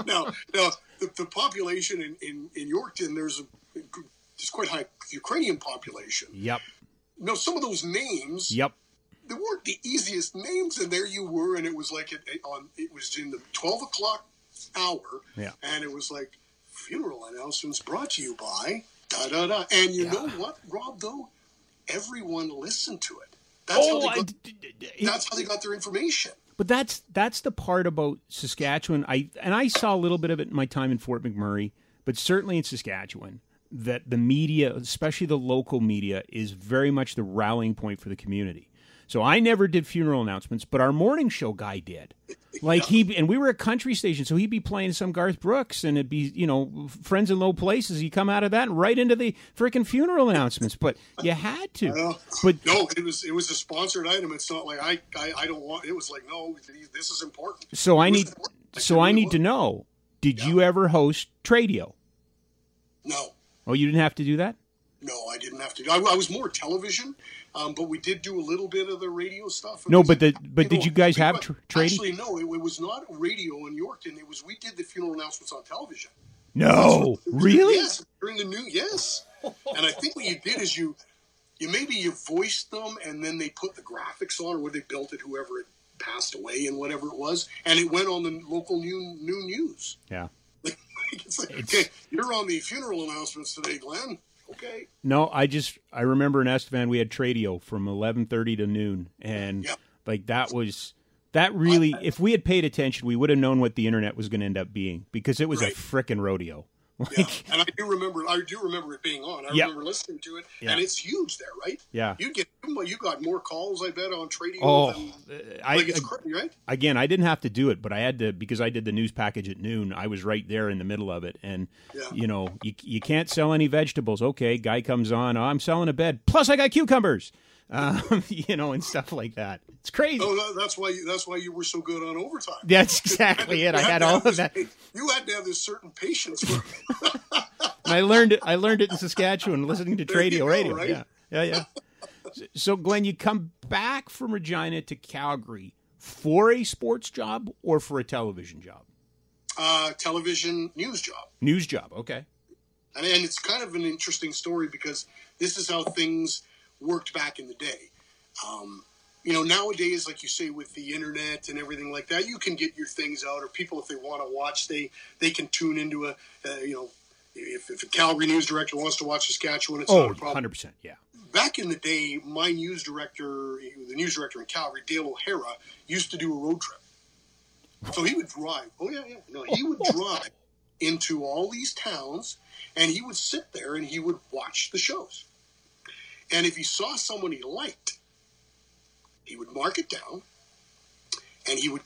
now, now the, the population in, in, in Yorkton, there's a there's quite high Ukrainian population. Yep. Now, some of those names, Yep. they weren't the easiest names, and there you were, and it was like it, it- on it was in the twelve o'clock hour, Yeah. and it was like funeral announcements brought to you by da da da. And you Yeah. know what, Rob? Though everyone listened to it. That's how Oh, they got, that's how they got their information. But that's that's the part about Saskatchewan. I and I saw a little bit of it in my time in Fort McMurray, but certainly in Saskatchewan, that the media, especially the local media, is very much the rallying point for the community. So I never did funeral announcements, but our morning show guy did. Like he and we were a country station, so he'd be playing some Garth Brooks, and it'd be you know friends in low places. He'd come out of that and right into the freaking funeral announcements. But you had to. But no, it was it was a sponsored item. It's not like I I, I don't want. It was like no, this is important. So I need important. so I need to know, did you ever host Tradio? No, Oh, you didn't have to do that? No, I didn't have to. I, I was more television, um, but we did do a little bit of the radio stuff. No, but the but did know, you guys have went- tr- trading? Actually, no, it, it was not radio in Yorkton. It was we did the funeral announcements on television. No, was- really? Yes, during the new yes. and I think what you did is you, you maybe you voiced them, and then they put the graphics on, or where they built it, whoever had passed away, and whatever it was, and it went on the local new new news. Yeah. <laughs> it's like, It's- okay, you're on the funeral announcements today, Glenn. Okay. No, I just I remember in Estevan we had Tradio from eleven thirty to noon, and Yeah. like that was that really. If we had paid attention, we would have known what the internet was going to end up being because it was Right. a frickin' rodeo. Yeah. And I do remember, I do remember it being on. I Yeah. remember listening to it, Yeah. and it's huge there, right? Yeah. You get, you got more calls, I bet, on trading. oh, than, uh, I like it's crazy, right? again, I didn't have to do it, but I had to because I did the news package at noon. I was right there in the middle of it, and you know, you you can't sell any vegetables. Okay, guy comes on. Oh, I'm selling a bed. Plus, I got cucumbers. Um, <laughs> you know, and stuff like that. It's crazy. Oh, that, that's why. You, that's why you were so good on overtime. That's exactly it. I You had all of this- that. You had to have this certain patience. <laughs> I learned it. I learned it in Saskatchewan, listening to <laughs> There you radio go, radio. right? Yeah, yeah, yeah. So- So, Glenn, you come back from Regina to Calgary for a sports job or for a television job? uh, television news job. News job. Okay. And, and it's kind of an interesting story because this is how things worked back in the day. Um, you know, nowadays, like you say, with the internet and everything like that, you can get your things out, or people, if they want to watch, they they can tune into a, uh, you know, if, if a Calgary news director wants to watch Saskatchewan, it's Oh, not a problem. 100%. Yeah. Back in the day, my news director, the news director in Calgary, Dale O'Hara, used to do a road trip. So he would drive. Oh yeah, yeah. No, he would <laughs> drive into all these towns, and he would sit there and he would watch the shows. And if he saw someone he liked, he would mark it down, and he would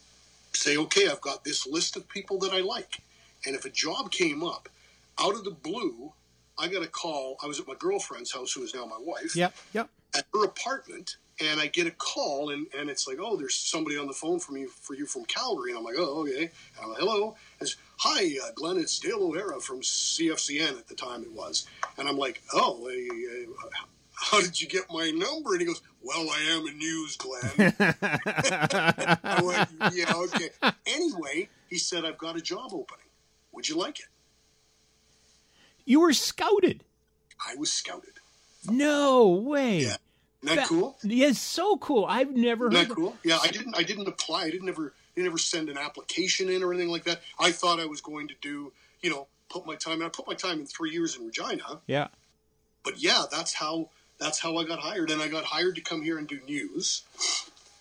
say, "Okay, I've got this list of people that I like." And if a job came up, out of the blue, I got a call. I was at my girlfriend's house, who is now my wife Yep. Yep. at her apartment and I get a call and, and it's like, oh, there's somebody on the phone from you for you from Calgary. And I'm like, oh, okay. And I'm like, hello. And it's, Hi, uh, Glenn, it's Dale O'Hara from CFCN at the time it was. And I'm like, oh, uh, uh, how did you get my number? And he goes, well, I am a news, Glenn. <laughs> I went, yeah, okay. Anyway, he said, I've got a job opening. Would you like it? You were scouted. I was scouted. No way. Yeah. Isn't that cool? Yeah, it's so cool. I've never Isn't heard. that cool? Yeah, I didn't. I didn't apply. I didn't ever. Didn't ever send an application in or anything like that. I thought I was going to do. You know, put my time. I put my time in three years in Regina. Yeah. But yeah, that's how. That's how I got hired, and I got hired to come here and do news.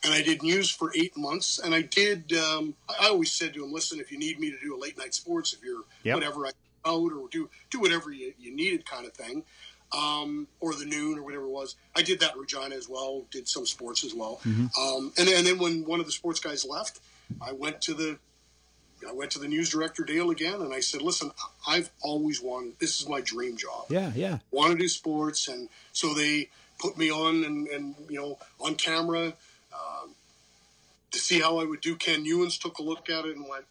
And I did news for eight months, and I did. Um, I always said to him, "Listen, if you need me to do a late night sports, if you're Yep. whatever I out or do do whatever you, you needed, kind of thing." um, or the noon or whatever it was. I did that in Regina as well. Did some sports as well. Um, and, and then when one of the sports guys left, I went to the I went to the news director Dale again, and I said, "Listen, I've always wanted. This is my dream job. Yeah. Yeah. Want to do sports." And so they put me on and, and you know on camera um, to see how I would do. Ken Newans took a look at it and went,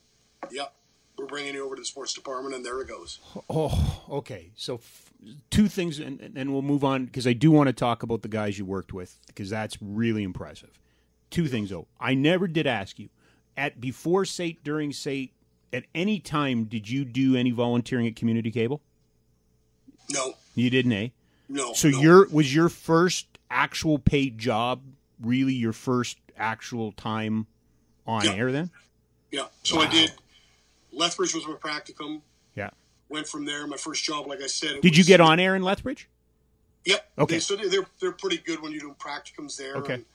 "Yep, we're bringing you over to the sports department." And there it goes. Oh, okay. So f- two things, and, and we'll move on because I do want to talk about the guys you worked with because that's really impressive. Two things though. I never did ask you at before SAIT, during SAIT, at any time did you do any volunteering at Community Cable? No, You didn't, eh? no. So no. your was your first actual paid job really your first actual time on Yeah. air then? Yeah. So I did. Lethbridge was my practicum. Yeah. Went from there. My first job, like I said. Did you get on air in Lethbridge? Yep. Okay. They, so they- they're they're pretty good when you do practicums there. Okay. And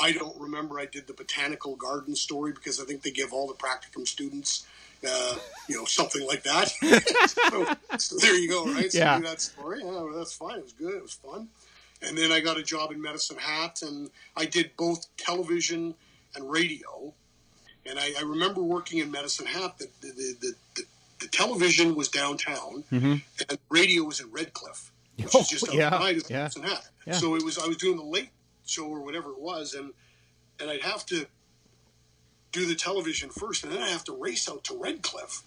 I don't remember I did the botanical garden story because I think they give all the practicum students, uh, you know, something like that. <laughs> so, so there you go, right? So Yeah. That story. Yeah, well, that's fine. It was good. It was fun. And then I got a job in Medicine Hat, and I did both television and radio. And I, I remember working in Medicine Hat. The the, the, the, the television was downtown, and radio was in Redcliff, which Oh, is just yeah, outside of yeah, Medicine Hat. yeah. So it was I was doing the late show or whatever it was, and and I'd have to do the television first, and then I have to race out to Redcliff,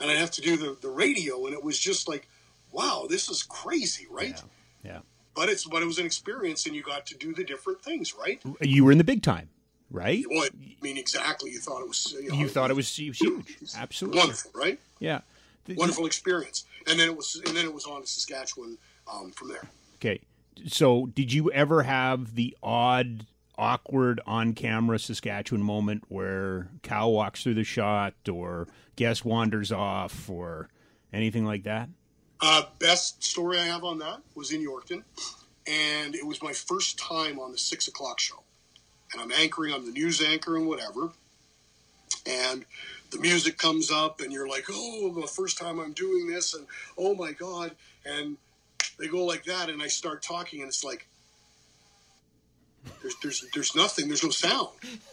and I have to do the the radio, and it was just like, wow, this is crazy, right? Yeah. But it's but it was an experience, and you got to do the different things, right? You were in the big time, right? Well, I mean, exactly. You thought it was you, know, You thought it was huge. Absolutely. wonderful, right? Yeah. The- Wonderful experience, and then it was and then it was on to Saskatchewan um, from there. Okay. So, did you ever have the odd, awkward on camera Saskatchewan moment where cow walks through the shot or guest wanders off or anything like that? Uh, best story I have on that was in Yorkton, and it was my first time on the six o'clock show. And I'm anchoring, I'm the news anchor and whatever. And the music comes up, and you're like, oh, the first time I'm doing this, and oh my God. And they go like that, and I start talking, and it's like, there's, there's, there's nothing, there's no sound.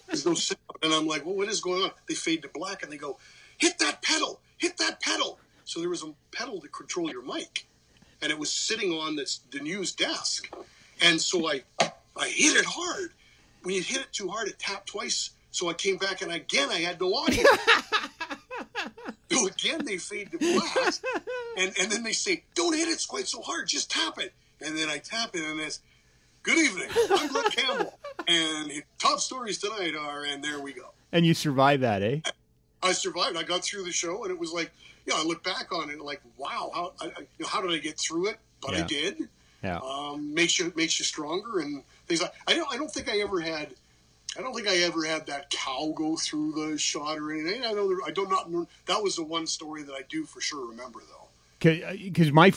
There's no sound. And I'm like, well, what is going on? They fade to black, and they go, hit that pedal, hit that pedal. So there was a pedal to control your mic, and it was sitting on this, the news desk. And so I, I hit it hard. When you hit it too hard, it tapped twice. So I came back, and again, I had no audio. <laughs> so again, they fade to black, and and then they say, "Don't hit it quite so hard, just tap it." And then I tap it, and it's, "Good evening, I'm Glenn Campbell, and top stories tonight are," and there we go. And you survived that, eh? I survived. I got through the show, and it was like, you know, I look back on it like, wow, how I, you know, how did I get through it? But I did. Yeah. Um, makes you makes you stronger and things like. I don't. I don't think I ever had. I don't think I ever had that cow go through the shot or anything. I know. there- I don't not. That was the one story that I do for sure remember though. because my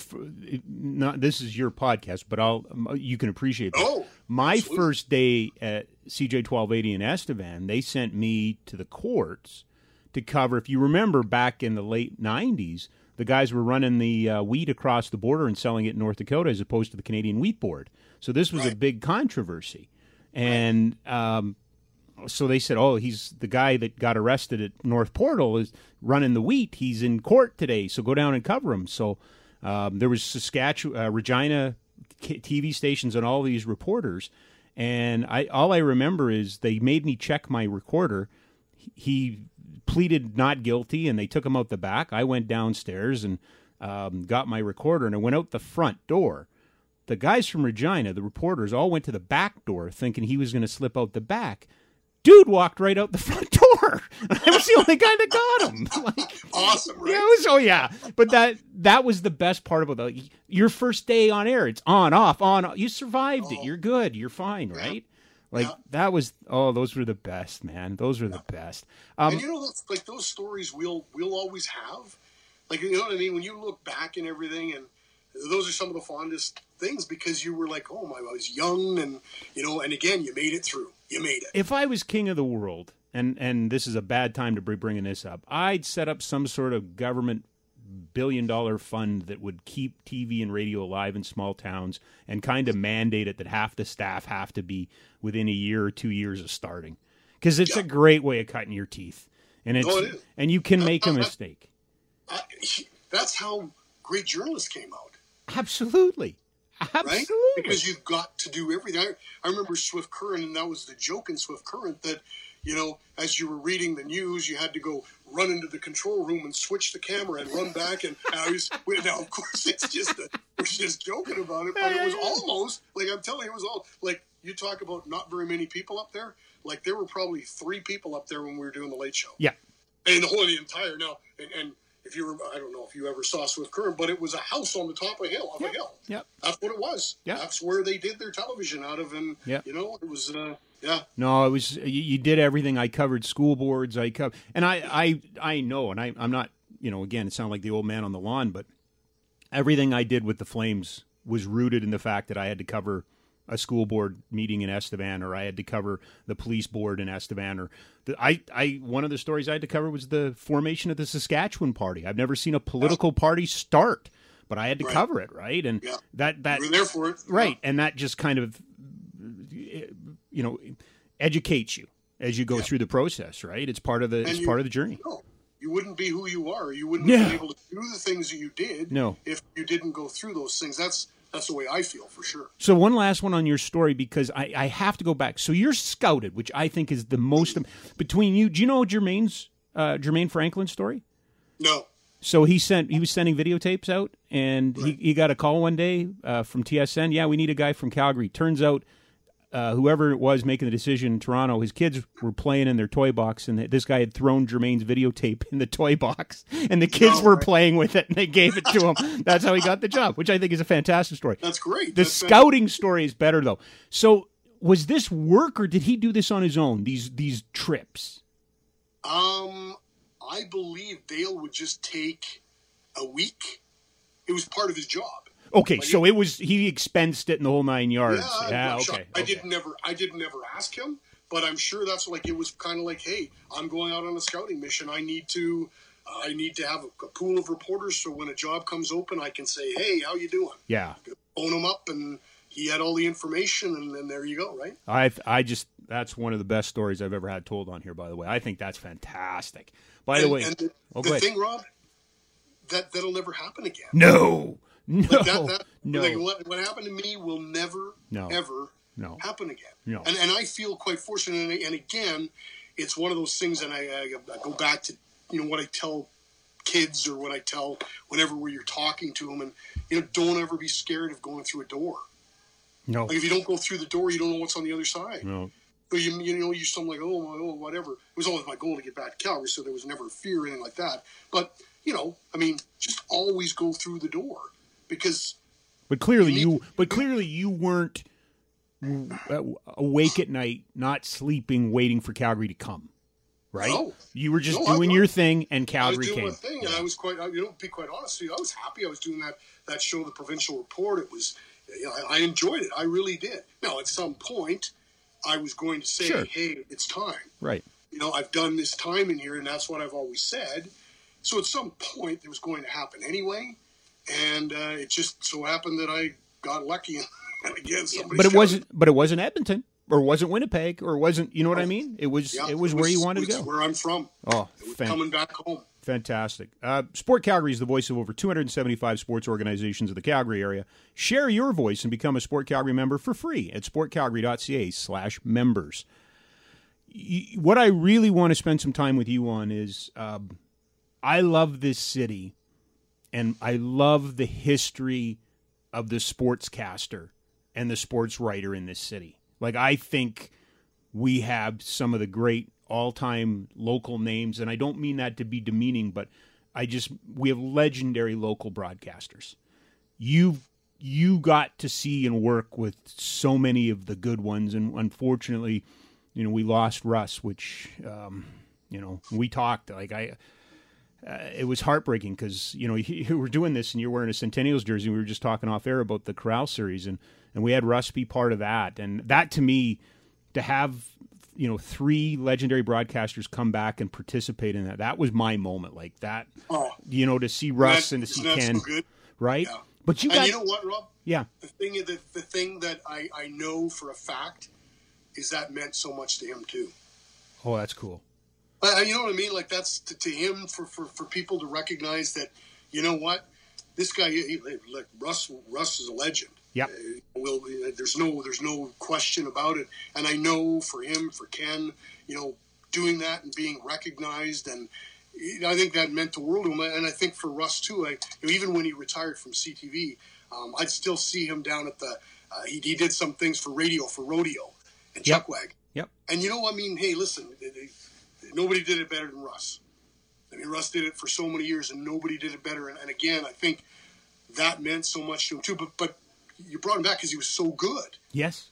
not this is your podcast, but I'll you can appreciate that. Oh, my absolutely. first day at CJ twelve eighty in Estevan, they sent me to the courts to cover. If you remember, back in the late nineties, the guys were running the uh, wheat across the border and selling it in North Dakota as opposed to the Canadian Wheat Board. So this was a big controversy, and um, so they said, "Oh, he's the guy that got arrested at North Portal is running the wheat. He's in court today, so go down and cover him." So um, there was Saskatchewan, uh, Regina TV stations, and all these reporters. And I all I remember is they made me check my recorder. He pleaded not guilty, and they took him out the back. I went downstairs and um, got my recorder, and I went out the front door the guys from Regina, the reporters, all went to the back door thinking he was going to slip out the back. Dude walked right out the front door. <laughs> I was the only guy that got him. <laughs> Like, Awesome, right? yeah, it was, oh yeah. But that that was the best part about it. Your first day on air, it's on, off, on. You survived it. Oh. You're good. You're fine, right? Like Yeah. that was. Oh, those were the best, man. Those were the best. Um, and you know, like those stories, we'll we'll always have. Like you know what I mean? When you look back and everything, and those are some of the fondest things because you were like, oh my, I was young, and you know, and again, you made it through. You made it. if I was king of the world, and and this is a bad time to be bringing this up, I'd set up some sort of government billion dollar fund that would keep TV and radio alive in small towns and kind of mandate it that half the staff have to be within a year or two years of starting because it's a great way of cutting your teeth and it's it is. and you can make a mistake I, that's how great journalists came out. absolutely right? absolutely Because you've got to do everything. I, I remember Swift Current, and that was the joke in Swift Current that, you know, as you were reading the news, you had to go run into the control room and switch the camera and run back. And I was, now, of course, <laughs> it's just, a, we're just joking about it, but it was almost, like I'm telling you, it was all, like, you talk about not very many people up there. Like, there were probably three people up there when we were doing the late show. yeah And the whole, the entire, now, and, and if you were, I don't know if you ever saw Swift Current, but it was a house on the top of a hill, of a hill. yep That's what it was. Yeah. That's where they did their television out of, and Yeah. you know, it was, uh, yeah, No, it was you, you did everything. I covered school boards. I covered, and I, I, I know, and I, I'm not, you know, again, it sounded like the old man on the lawn, but everything I did with the Flames was rooted in the fact that I had to cover a school board meeting in Estevan, or I had to cover the police board in Estevan, or the, I, I, one of the stories I had to cover was the formation of the Saskatchewan Party. I've never seen a political party start, but I had to Right. cover it, right? And Yeah. that, that, were there for it. right and that just kind of you know educates you as you go Yeah. through the process right it's part of the it's you- part of the journey No, you wouldn't be who you are. You wouldn't Yeah. been able to do the things that you did. No. if you didn't go through those things. That's that's the way I feel for sure. so one last one on your story because i, I have to go back. So you're scouted which i think is the most between you do you know jermaine's uh, jermaine franklin's story? No, so he sent he was sending videotapes out and he, he got a call one day uh, from tsn yeah we need a guy from calgary. Turns out uh, whoever it was making the decision in Toronto, his kids were playing in their toy box, and this guy had thrown Jermaine's videotape in the toy box, and the kids No were way. playing with it, and they gave it to him. That's how he got the job, which I think is a fantastic story. that's great. The That's scouting story is better though. So, was this work, or did he do this on his own? These these trips. Um, I believe Dale would just take a week. It was part of his job. Okay, Like so it was he expensed it in the whole nine yards. Yeah, not okay. I didn't never I didn't never ask him, but I'm sure that's like it was kind of like, hey, I'm going out on a scouting mission. I need to uh, I need to have a, a pool of reporters so when a job comes open, I can say, hey, how you doing? Yeah, Phone him up, and he had all the information, and then there you go, right? I I just that's one of the best stories I've ever had told on here. By the way, I think that's fantastic. By the way, and the, oh, the thing, Rob, that that'll never happen again. no, no, Like that, that no, like what, what happened to me will never, No. ever no. happen again. No. And, and I feel quite fortunate. And, and again, it's one of those things, and I, I, I go back to you know what I tell kids or what I tell whenever where you're talking to them, and you know, don't ever be scared of going through a door. No, Like if you don't go through the door, you don't know what's on the other side. no. But you, you know, you're something like, oh, my, oh, whatever. It was always my goal to get back to Calgary, so there was never fear or anything like that. But you know, I mean, just always go through the door because. But clearly, you. But clearly, you weren't uh, awake at night, not sleeping, waiting for Calgary to come. Right? No. You were just No, doing was- your thing, and I was Calgary doing came. my thing, and I was quite. You know, be quite honest with you, I was happy. I was doing that that show, the Provincial Report. It was, you know, I, I enjoyed it. I really did. Now, at some point, I was going to say, Sure. "Hey, it's time." Right. You know, I've done this time in here, and that's what I've always said. So, at some point, it was going to happen anyway, and uh, it just so happened that I got lucky, <laughs> and again, somebody. But it wasn't. But it wasn't Edmonton, or wasn't Winnipeg, or wasn't. You know what I mean? It was. Yeah, it was where you wanted to go. Where I'm from. Oh, It was fan- coming back home. Fantastic. Uh, Sport Calgary is the voice of over 275 sports organizations in the Calgary area. Share your voice and become a Sport Calgary member for free at sportcalgary.ca slash members. What I really want to spend some time with you on is um, I love this city and I love the history of the sportscaster and the sports writer in this city. Like, I think we have some of the great all-time local names and I don't mean that to be demeaning but I just we have legendary local broadcasters. You've you got to see and work with so many of the good ones and unfortunately, you know, we lost Russ which um, you know, we talked like I uh, it was heartbreaking because you know you <laughs> were doing this and you're wearing a Centennials jersey. We were just talking off air about the Corral series, and and we had Russ be part of that, and that to me, to have you know three legendary broadcasters come back and participate in that, that was my moment. Like that, Oh, you know, to see Russ and to see Ken, so good? right? Yeah. But you and you know what, Rob? yeah, the thing the, the thing that I, I know for a fact is that meant so much to him too. oh that's cool. Uh, you know what I mean? Like that's to, to him for, for, for people to recognize that you know what this guy he, look Russ Russ is a legend. Yep. Uh, will there's no there's no question about it. And I know for him for Ken, you know, doing that and being recognized and. I think that meant the world to him, and I think for Russ too. I, you know, even when he retired from CTV, um, I'd still see him down at the. Uh, he, he did some things for radio for rodeo and Yep. Chuckwag. Yep. And you know, I mean, hey, listen, nobody did it better than Russ. I mean, Russ did it for so many years, and nobody did it better. And, and again, I think that meant so much to him too. But but you brought him back because he was so good. Yes.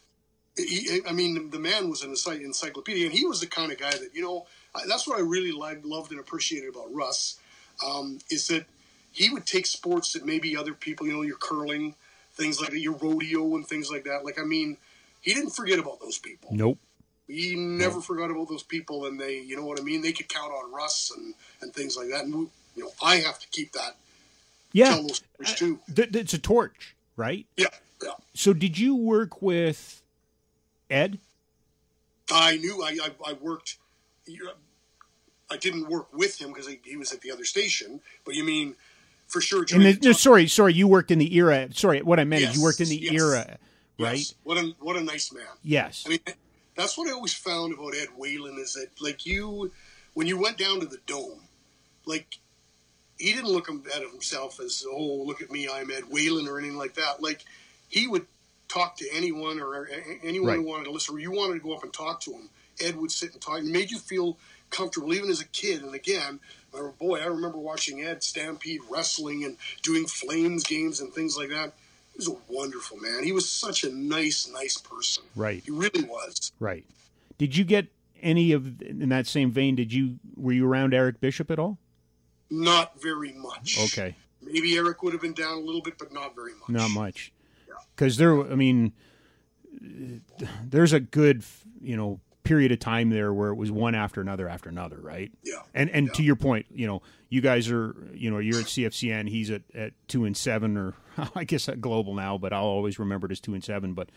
He, I mean, the man was an encyclopedia, and he was the kind of guy that you know. That's what I really liked, loved, and appreciated about Russ um, is that he would take sports that maybe other people, you know, your curling, things like that, your rodeo, and things like that. Like, I mean, he didn't forget about those people. Nope. He never forgot about those people, and they, you know what I mean. They could count on Russ and, and things like that. And we, you know, I have to keep that, Yeah. those stories uh, too. Th- it's a torch, right? Yeah, yeah. So did you work with Ed? I knew I, I, I worked. I didn't work with him because he, he was at the other station. But you mean for sure? During the, no, sorry, sorry, you worked in the era. Sorry, what I meant is you worked in the yes, era, right? yes. What a what a nice man. Yes. I mean, that's what I always found about Ed Whalen is that, like you, when you went down to the dome, like he didn't look at himself as, oh, look at me, I'm Ed Whalen or anything like that. Like he would talk to anyone or anyone who wanted to listen, or you wanted to go up and talk to him. Ed would sit and talk. It made you feel comfortable, even as a kid. And again, boy, I remember watching Ed Stampede wrestling and doing Flames games and things like that. He was a wonderful man. He was such a nice, nice person. Right. He really was. Right. Did you get any of in that same vein? Did you were you around Eric Bishop at all? Not very much. Okay, Maybe Eric would have been down a little bit, but not very much. not much. Yeah. Because there, I mean, there's a good you know period of time there where it was one after another after another, right? Yeah. And and Yeah. to your point, you know, you guys are, you know, you're at CFCN. He's at, at two and seven, or <laughs> I guess at Global now, but I'll always remember it as two and seven. But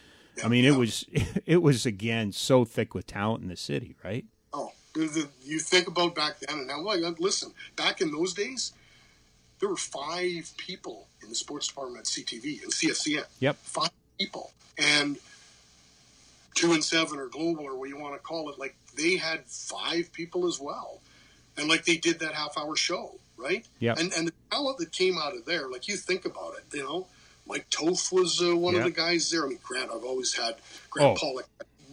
I mean, it was <laughs> it was again so thick with talent in the city, right? Oh, you think about back then and now. Well, listen, back in those days, there were five people in the sports department at CTV and CFCN. Yep. Five people, and two and seven or global or what you want to call it. Like they had five people as well, and like they did that half hour show, right? Yeah. And and the talent that came out of there, like you think about it, you know. Mike Toth was uh, one Yep. of the guys there. I mean, Grant, I've always had Grant Oh. Pollock,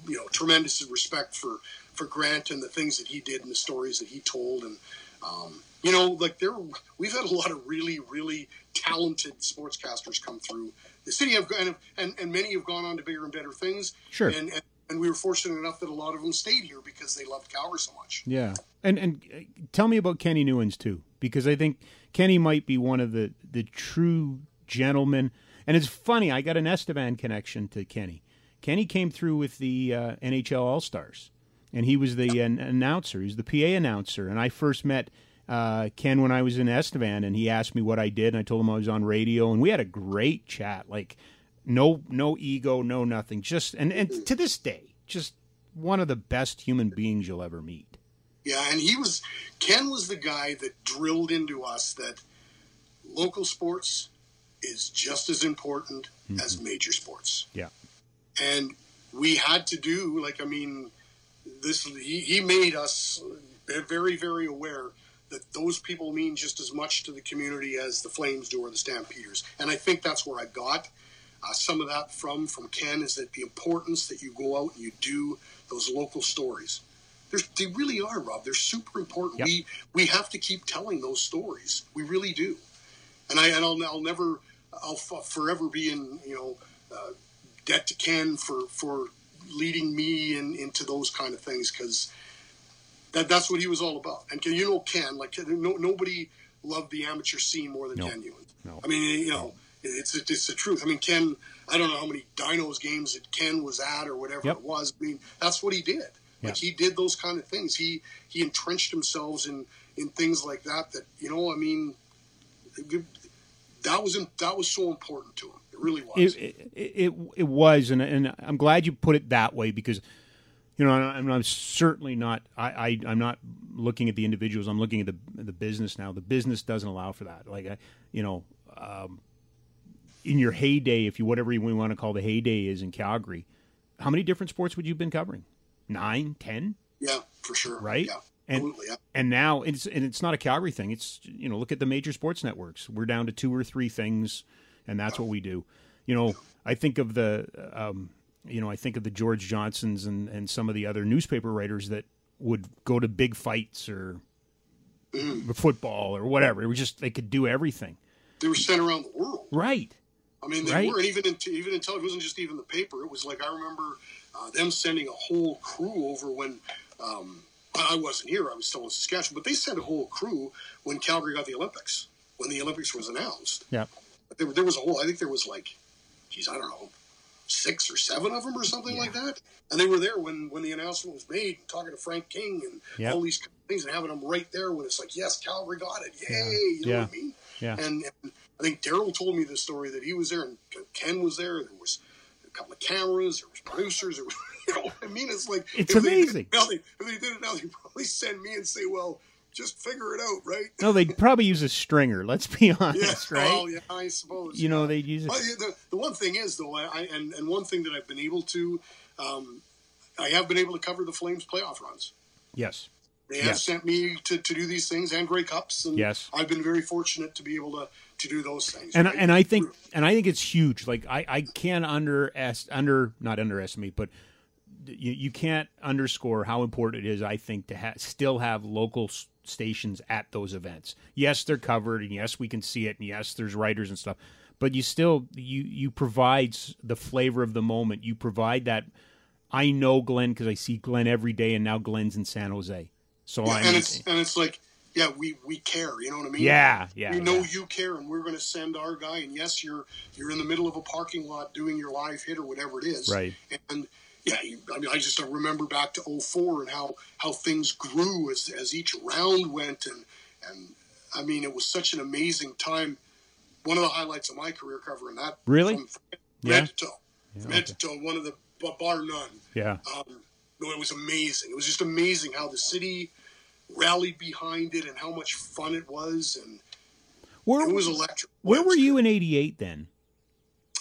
you know tremendous respect for for Grant and the things that he did and the stories that he told and um, you know like there we've had a lot of really really talented sportscasters come through the city have and, and and many have gone on to bigger and better things Sure. and, and and we were fortunate enough that a lot of them stayed here because they loved Calgary so much. Yeah, and and uh, tell me about Kenny Newans too, because I think Kenny might be one of the the true gentlemen. And it's funny, I got an Estevan connection to Kenny. Kenny came through with the uh, NHL All Stars, and he was the an announcer. He was the PA announcer, and I first met. Uh, Ken, when I was in Estevan, and he asked me what I did, and I told him I was on radio, and we had a great chat. Like, no, no ego, no nothing. Just and, and to this day, just one of the best human beings you'll ever meet. Yeah, and he was Ken was the guy that drilled into us that local sports is just as important as major sports. Yeah. And we had to do like I mean this he, he made us very very aware that those people mean just as much to the community as the Flames do or the Stampeders. And I think that's where I got uh, some of that from from Ken is that the importance that you go out and you do those local stories. There's, they really are, Rob. They're super important. Yep. We we have to keep telling those stories. We really do. And I and I'll, I'll never I'll f- forever be in you know uh, debt to Ken for for leading me in, into those kind of things because that that's what he was all about. And Ken, you know Ken like no, nobody loved the amateur scene more than No. Ken Ewan. No. I mean you know it's it's the truth. I mean Ken I don't know how many Dinos games that Ken was at or whatever Yep. it was. I mean that's what he did. Like he did those kind of things. He he entrenched himself in in things like that. That you know I mean that was that was so important to him. It really was. It, it, it, it was, and, and I'm glad you put it that way because, you know, I'm, I'm certainly not. I, I I'm not looking at the individuals. I'm looking at the the business now. The business doesn't allow for that. Like, I, you know, um, in your heyday, if you whatever you want to call the heyday is in Calgary, how many different sports would you have been covering? Nine, ten, yeah, for sure. right? Yeah, And. Yeah. and now it's and it's not a Calgary thing. It's you know look at the major sports networks. We're down to two or three things, and that's what we do. You know, I think of the um, you know I think of the George Johnsons and and some of the other newspaper writers that would go to big fights or football or whatever. It was just they could do everything. They were sent around the world. Right. I mean, they Right. were, and even in even television, it wasn't just even the paper. It was like I remember uh, them sending a whole crew over when um, I I wasn't here. I was still in Saskatchewan, but they sent a whole crew when Calgary got the Olympics. When the Olympics was announced, Yeah. there, there was a whole. I think there was like, geez, I don't know, six or seven of them or something like that. And they were there when when the announcement was made, talking to Frank King and Yep. all these things, and having them right there when it's like, yes, Calgary got it, yay! You know Yeah. what I mean? Yeah. And, and I think Darrel told me the story that he was there and Ken was there. There was a couple of cameras. There was producers. There was, <laughs> you know, what I mean, it's like It's if they did amazing. it now, they, if they did it now, they'd probably send me and say, "Well, just figure it out, right?" No, they'd probably use a stringer. Let's be <laughs> Yeah, honest, right? well, yeah, I suppose. You know, they'd use it. The, the one thing is though, I, I and and one thing that I've been able to, um, I have been able to cover the Flames playoff runs. Yes. They have Yes. sent me to, to do these things and Grey Cups, and Yes. I've been very fortunate to be able to to do those things. and right? and I think and I think it's huge. Like I I can't under under not underestimate, but you you can't underscore how important it is. I think to ha- still have local stations at those events. Yes, they're covered, and yes, we can see it, and yes, there's writers and stuff. But you still you you provide the flavor of the moment. You provide that. I know Glenn because I see Glenn every day, and now Glenn's in San Jose. So Yeah, I and it's and it's like, yeah, we we care. You know what I mean? Yeah, yeah, We know yeah. you care, and we're going to send our guy. And yes, you're you're in the middle of a parking lot doing your live hit or whatever it is. Right. And yeah, you, I mean, I just remember back to 04 and how how things grew as as each round went, and and I mean, it was such an amazing time. One of the highlights of my career covering that. Really? From, from Yeah? head to toe. From head to toe, one of the bar none. yeah. Um, no, it was amazing. It was just amazing how the city rallied behind it and how much fun it was, and Where it was electric. where were you in '88 then?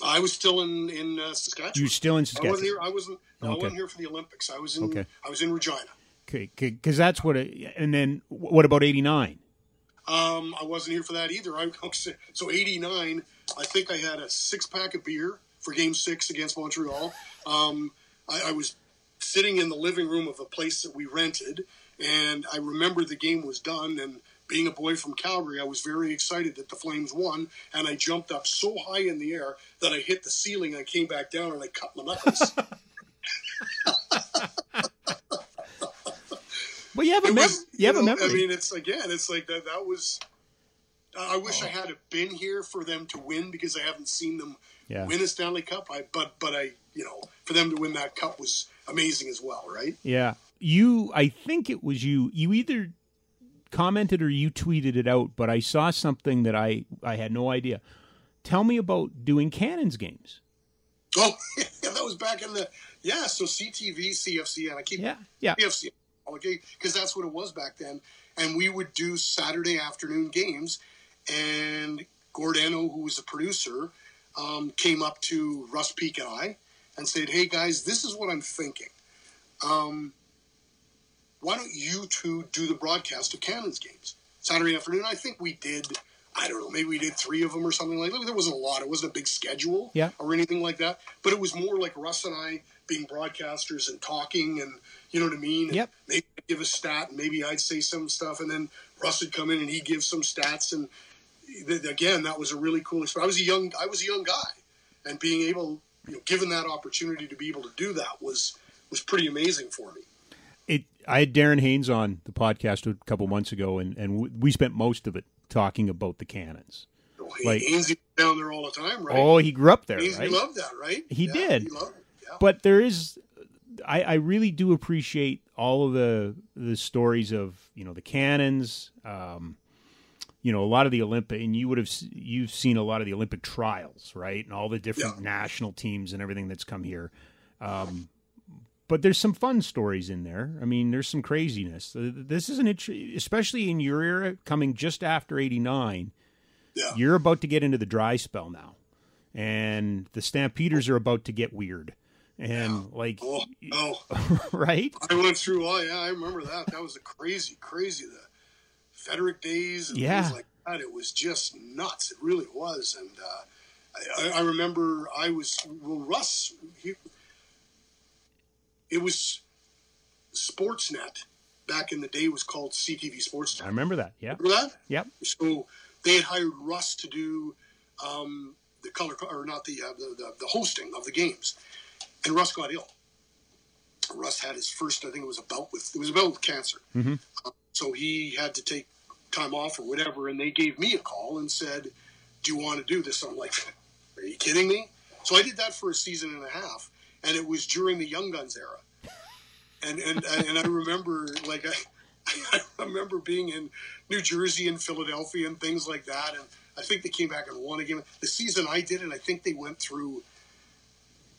I was still in in uh, Saskatchewan. You still in I Saskatchewan? wasn't here. I wasn't. no, I wasn't here for the Olympics. I was in. Okay. I was in Regina. Okay, because that's what. It, and then what about '89? Um, I wasn't here for that either. I <laughs> so '89. I think I had a six pack of beer for Game Six against Montreal. Um, I, I was sitting in the living room of a place that we rented, and I remember the game was done. And being a boy from Calgary, I was very excited that the Flames won, and I jumped up so high in the air that I hit the ceiling. And I came back down and I cut my knuckles. <laughs> well, you have a, mem- was, you have know, a memory. I mean, it's again, it's like that. That was. I wish I oh. had been here for them to win because I haven't seen them Yeah. win a Stanley Cup. I but but I you know for them to win that cup was amazing as well, right? Yeah. You, I think it was you, you either commented or you tweeted it out, but I saw something that I, I had no idea. Tell me about doing Cannons games. Oh, <laughs> yeah, that was back in the yeah. So CTV, CFCN. I keep Yeah. Yeah. CFCN, okay, because that's what it was back then. And we would do Saturday afternoon games, and Gordano, who was the producer, um, came up to Russ Peake and I and said, "Hey guys, this is what I'm thinking. Um, why don't you two do the broadcast of Cannons games Saturday afternoon?" I think we did. I don't know. Maybe we did three of them or something like that. There wasn't a lot. It wasn't a big schedule Yeah. or anything like that. But it was more like Russ and I being broadcasters and talking, and you know what I mean. And Yep. Maybe I'd give a stat, and maybe I'd say some stuff, and then Russ would come in and he'd give some stats, and th- again, that was a really cool experience. I was a young, I was a young guy, and being able, you know, given that opportunity to be able to do that was was pretty amazing for me. I had Darren Haynes on the podcast a couple months ago, and, and we spent most of it talking about the Cannons. You know, Like- was down there all the time, right? Oh, he grew up there, Ainsley right? loved that, right? He Yeah, did. He loved. Yeah. but there is I, I really do appreciate all of the the stories of you know the cannons um, you know a lot of the olympic and you would have you've seen a lot of the olympic trials right and all the different Yeah. national teams and everything that's come here um, but there's some fun stories in there i mean there's some craziness Uh, this is an int- especially in your era coming just after 89 yeah. you're about to get into the dry spell now and the stampeders are about to get weird and like Oh, oh. <laughs> right I went through. Oh yeah, I remember that. That was a crazy, crazy the Feterik days and Yeah. things like that. It was just nuts. It really was. And uh, I, I remember I was well, Russ. He, it was Sportsnet back in the day. Was called CTV Sportsnet. i remember that yeah Remember that? yep So they had hired Russ to do um, the color or not the, uh, the, the the hosting of the games, and Russ got ill. Russ had his first, I think it was about with it was about with cancer. Mhm. Uh, so he had to take time off or whatever, and they gave me a call and said, "Do you want to do this?" I'm like, "Are you kidding me?" So I did that for a season and a half, and it was during the Young Guns era. And and and I remember like I, <laughs> I remember being in New Jersey and Philadelphia and things like that. And I think they came back and won a game. The season I did it, I think they went through.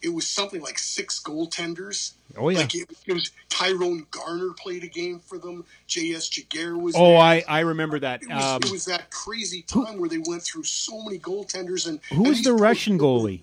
It was something like six goaltenders. oh yeah Like it, it was Tyrone Garner played a game for them. J.S. Giguère was. oh there. i i remember that It was, um, it was that crazy time where they went through so many goaltenders and who was the russian goalie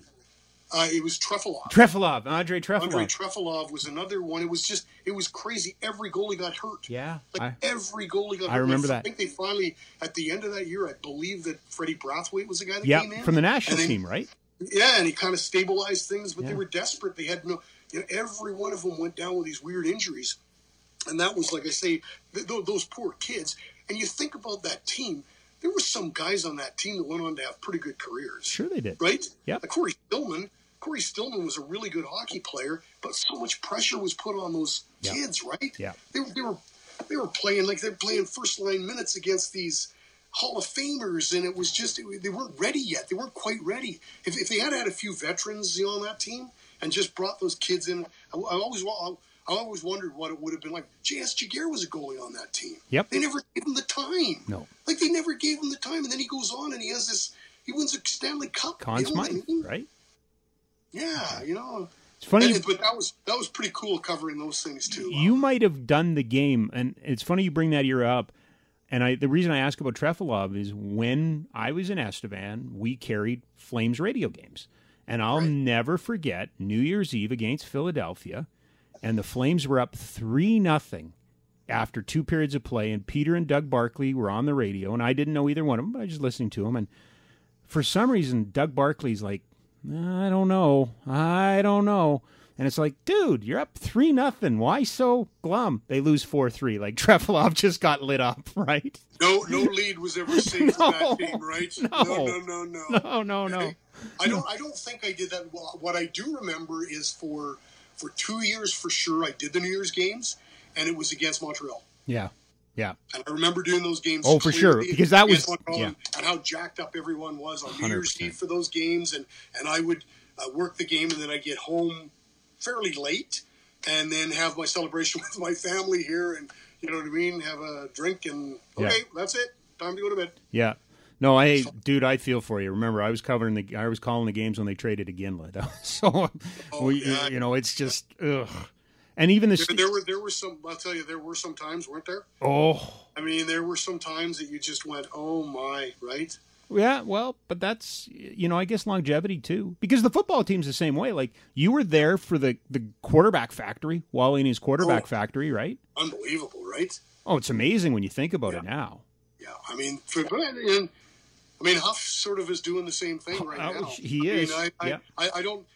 Uh, it was Trefilov. trefilov andre Andre trefilov Trefilov was another one. It was just, it was crazy. Every goalie got hurt. yeah Like I, every goalie got I hurt. remember I that. think they finally, at the end of that year, I believe that Freddie Brathwaite was the guy that yeah came in. from the national then- team right Yeah, and he kind of stabilized things, but Yeah. they were desperate. They had no, you know, every one of them went down with these weird injuries. And that was, like I say, th- th- those poor kids. And you think about that team, there were some guys on that team that went on to have pretty good careers. sure they did Right? Yeah. Like Cory Stillman. Cory Stillman was a really good hockey player, but so much pressure was put on those Yeah. kids, right? Yeah. They, they were they were playing like they're playing first line minutes against these Hall of Famers, and it was just they weren't ready yet. They weren't quite ready. If, if they had had a few veterans, you know, on that team and just brought those kids in, I, I always wa- I always wondered what it would have been like. J.S. Giguère was a goalie on that team. Yep. They never gave him the time. no Like they never gave him the time, and then he goes on and he has this. He wins a Stanley Cup. Conn you know what I Smythe, right Yeah, you know. it's funny And- but that was that was pretty cool covering those things too. you might have done the game, and it's funny you bring that era up. And I, the reason I ask about Trefilov is when I was in Estevan, we carried Flames radio games, and I'll Right. never forget New Year's Eve against Philadelphia, and the Flames were up three nothing after two periods of play, and Peter and Doug Barkley were on the radio, and I didn't know either one of them, but I was just listening to them, and for some reason Doug Barkley's like, I don't know, I don't know, And it's like, dude, you're up three nothing. Why so glum? They lose four three. Like <laughs> Trefilov just got lit up, <laughs> right? No, no lead was ever <laughs> safe No. that game, right? No. no, no, no. No, no, no. I don't. I don't think I did that. Well, what I do remember is for for two years for sure, I did the New Year's games, and it was against Montreal. Yeah, yeah, And I remember doing those games. Oh, for sure, because that was- yeah. and, and how jacked up everyone was on New Year's 100%. Eve for those games, and and I would uh, work the game, and then I get home fairly late, and then have my celebration <laughs> with my family here, and you know what I mean, have a drink, and Yeah. okay, that's it, time to go to bed. yeah. No, I, dude, I feel for you. Remember, I was covering the, I was calling the games when they traded again, <laughs> so we, Oh, yeah. you know, it's just, ugh. And even the, There, st- there were there were some. I'll tell you, there were some times, weren't there? oh, I mean, there were some times that you just went, "Oh my!" Right? Yeah, well, but that's you know, I guess longevity too, because the football team's the same way. Like you were there for the the quarterback factory, Wally and his quarterback Oh. factory, right? Unbelievable, right? Oh, it's amazing when you think about it now. Yeah. I mean, for, and I mean, Huff sort of is doing the same thing right Uh, now. he I is, Mean, I, yeah. I, I, I don't.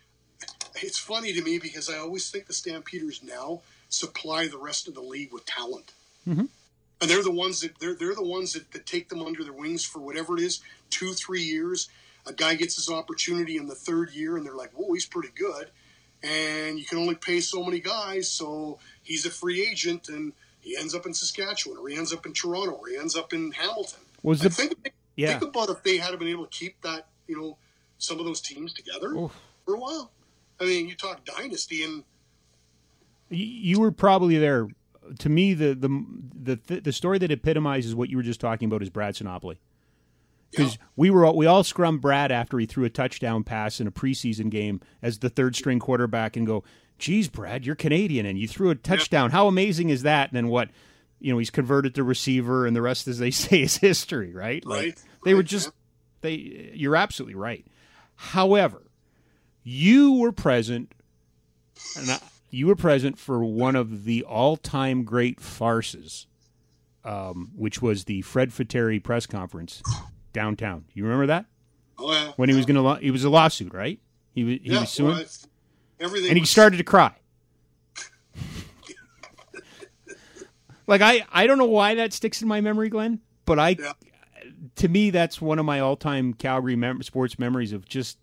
It's funny to me because I always think the Stampeders now supply the rest of the league with talent. Mhm. And they're the ones that they're they're the ones that, that take them under their wings for whatever it is, two three years. A guy gets his opportunity in the third year, and they're like, "Whoa, he's pretty good." And you can only pay so many guys, so he's a free agent, and he ends up in Saskatchewan, or he ends up in Toronto, or he ends up in Hamilton. Was the think yeah? think about if they had been able to keep that, you know, some of those teams together Oof. for a while. I mean, you talk dynasty, and You were probably there. To me, the the the the story that epitomizes what you were just talking about is Brad Sinopoli. Because we were all, we all scrum Brad after he threw a touchdown pass in a preseason game as the third string quarterback and go, "Geez, Brad, you're Canadian and you threw a touchdown. How amazing is that?" And then what? You know, he's converted to receiver, and the rest, as they <laughs> say, is history. Right? Like, Right, They were right, just they. You're absolutely right. However, you were present and I, you were present for one of the all-time great farces, um, which was the Fred Feterik press conference downtown. You remember that oh yeah, when he was going to? Lo- he was a lawsuit, right? He was he yeah, was suing, well, everything, and he was- started to cry. <laughs> like I, I don't know why that sticks in my memory, Glenn, but I, Yeah. to me, that's one of my all-time Calgary mem- sports memories of just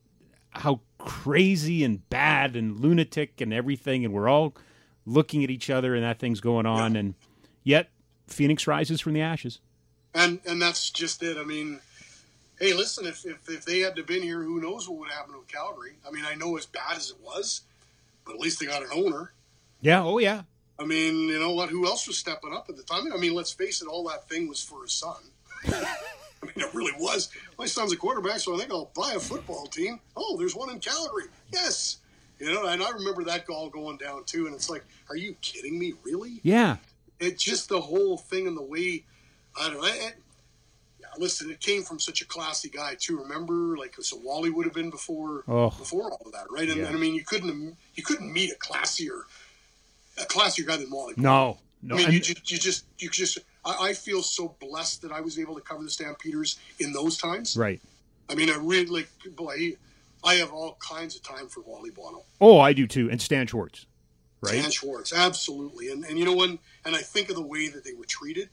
how crazy and bad and lunatic and everything, and we're all looking at each other and that thing's going on, and yet Phoenix rises from the ashes. and and that's just it. I mean, hey, listen, if, if if they had to been here, who knows what would happen with Calgary? I mean, I know as bad as it was, but at least they got an owner. Yeah, oh yeah, I mean, you know what? Who else was stepping up at the time? I mean, let's face it, all that thing was for his son. <laughs> I mean, it really was. My son's a quarterback, so I think I'll buy a football team. Oh, there's one in Calgary. Yes. You know, and I remember that all going down too. And it's like, are you kidding me? Really? yeah, It's just the whole thing and the way, I don't know. It, yeah, listen, it came from such a classy guy too. Remember, like so Wally would have been before Oh. before all of that, right? And, Yeah. and I mean, you couldn't you couldn't meet a classier a classier guy than Wally. no, no, I mean, and- you just, you just, you just. I, I feel so blessed that I was able to cover the Stampeders in those times. right. I mean, I really like, boy, I have all kinds of time for Wally Buono, Oh, I do too, and Stan Schwartz, right? Stan Schwartz, absolutely. And and you know when, and I think of the way that they were treated,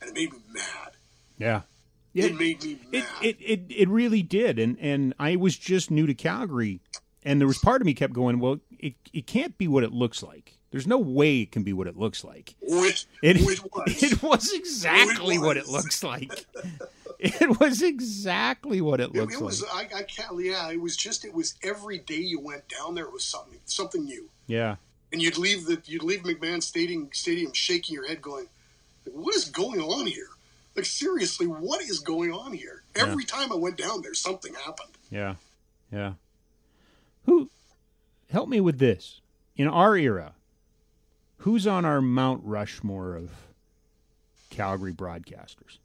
and it made me mad. Yeah. It made me It, mad. it it it really did, and and I was just new to Calgary, and there was part of me kept going, well, it it can't be what it looks like. There's no way it can be what it looks like. Which, It <laughs> which was. <laughs> it was exactly what it looks like. It was exactly what it looks it was. like. I, I can't. Yeah, it was just. It was every day you went down there. It was something. Something new. Yeah, and you'd leave the you'd leave McMahon Stadium Stadium shaking your head, going, "What is going on here? Like seriously, what is going on here?" Every time I went down there, something happened. yeah, yeah. Who help me with this? In our era, who's on our Mount Rushmore of Calgary broadcasters?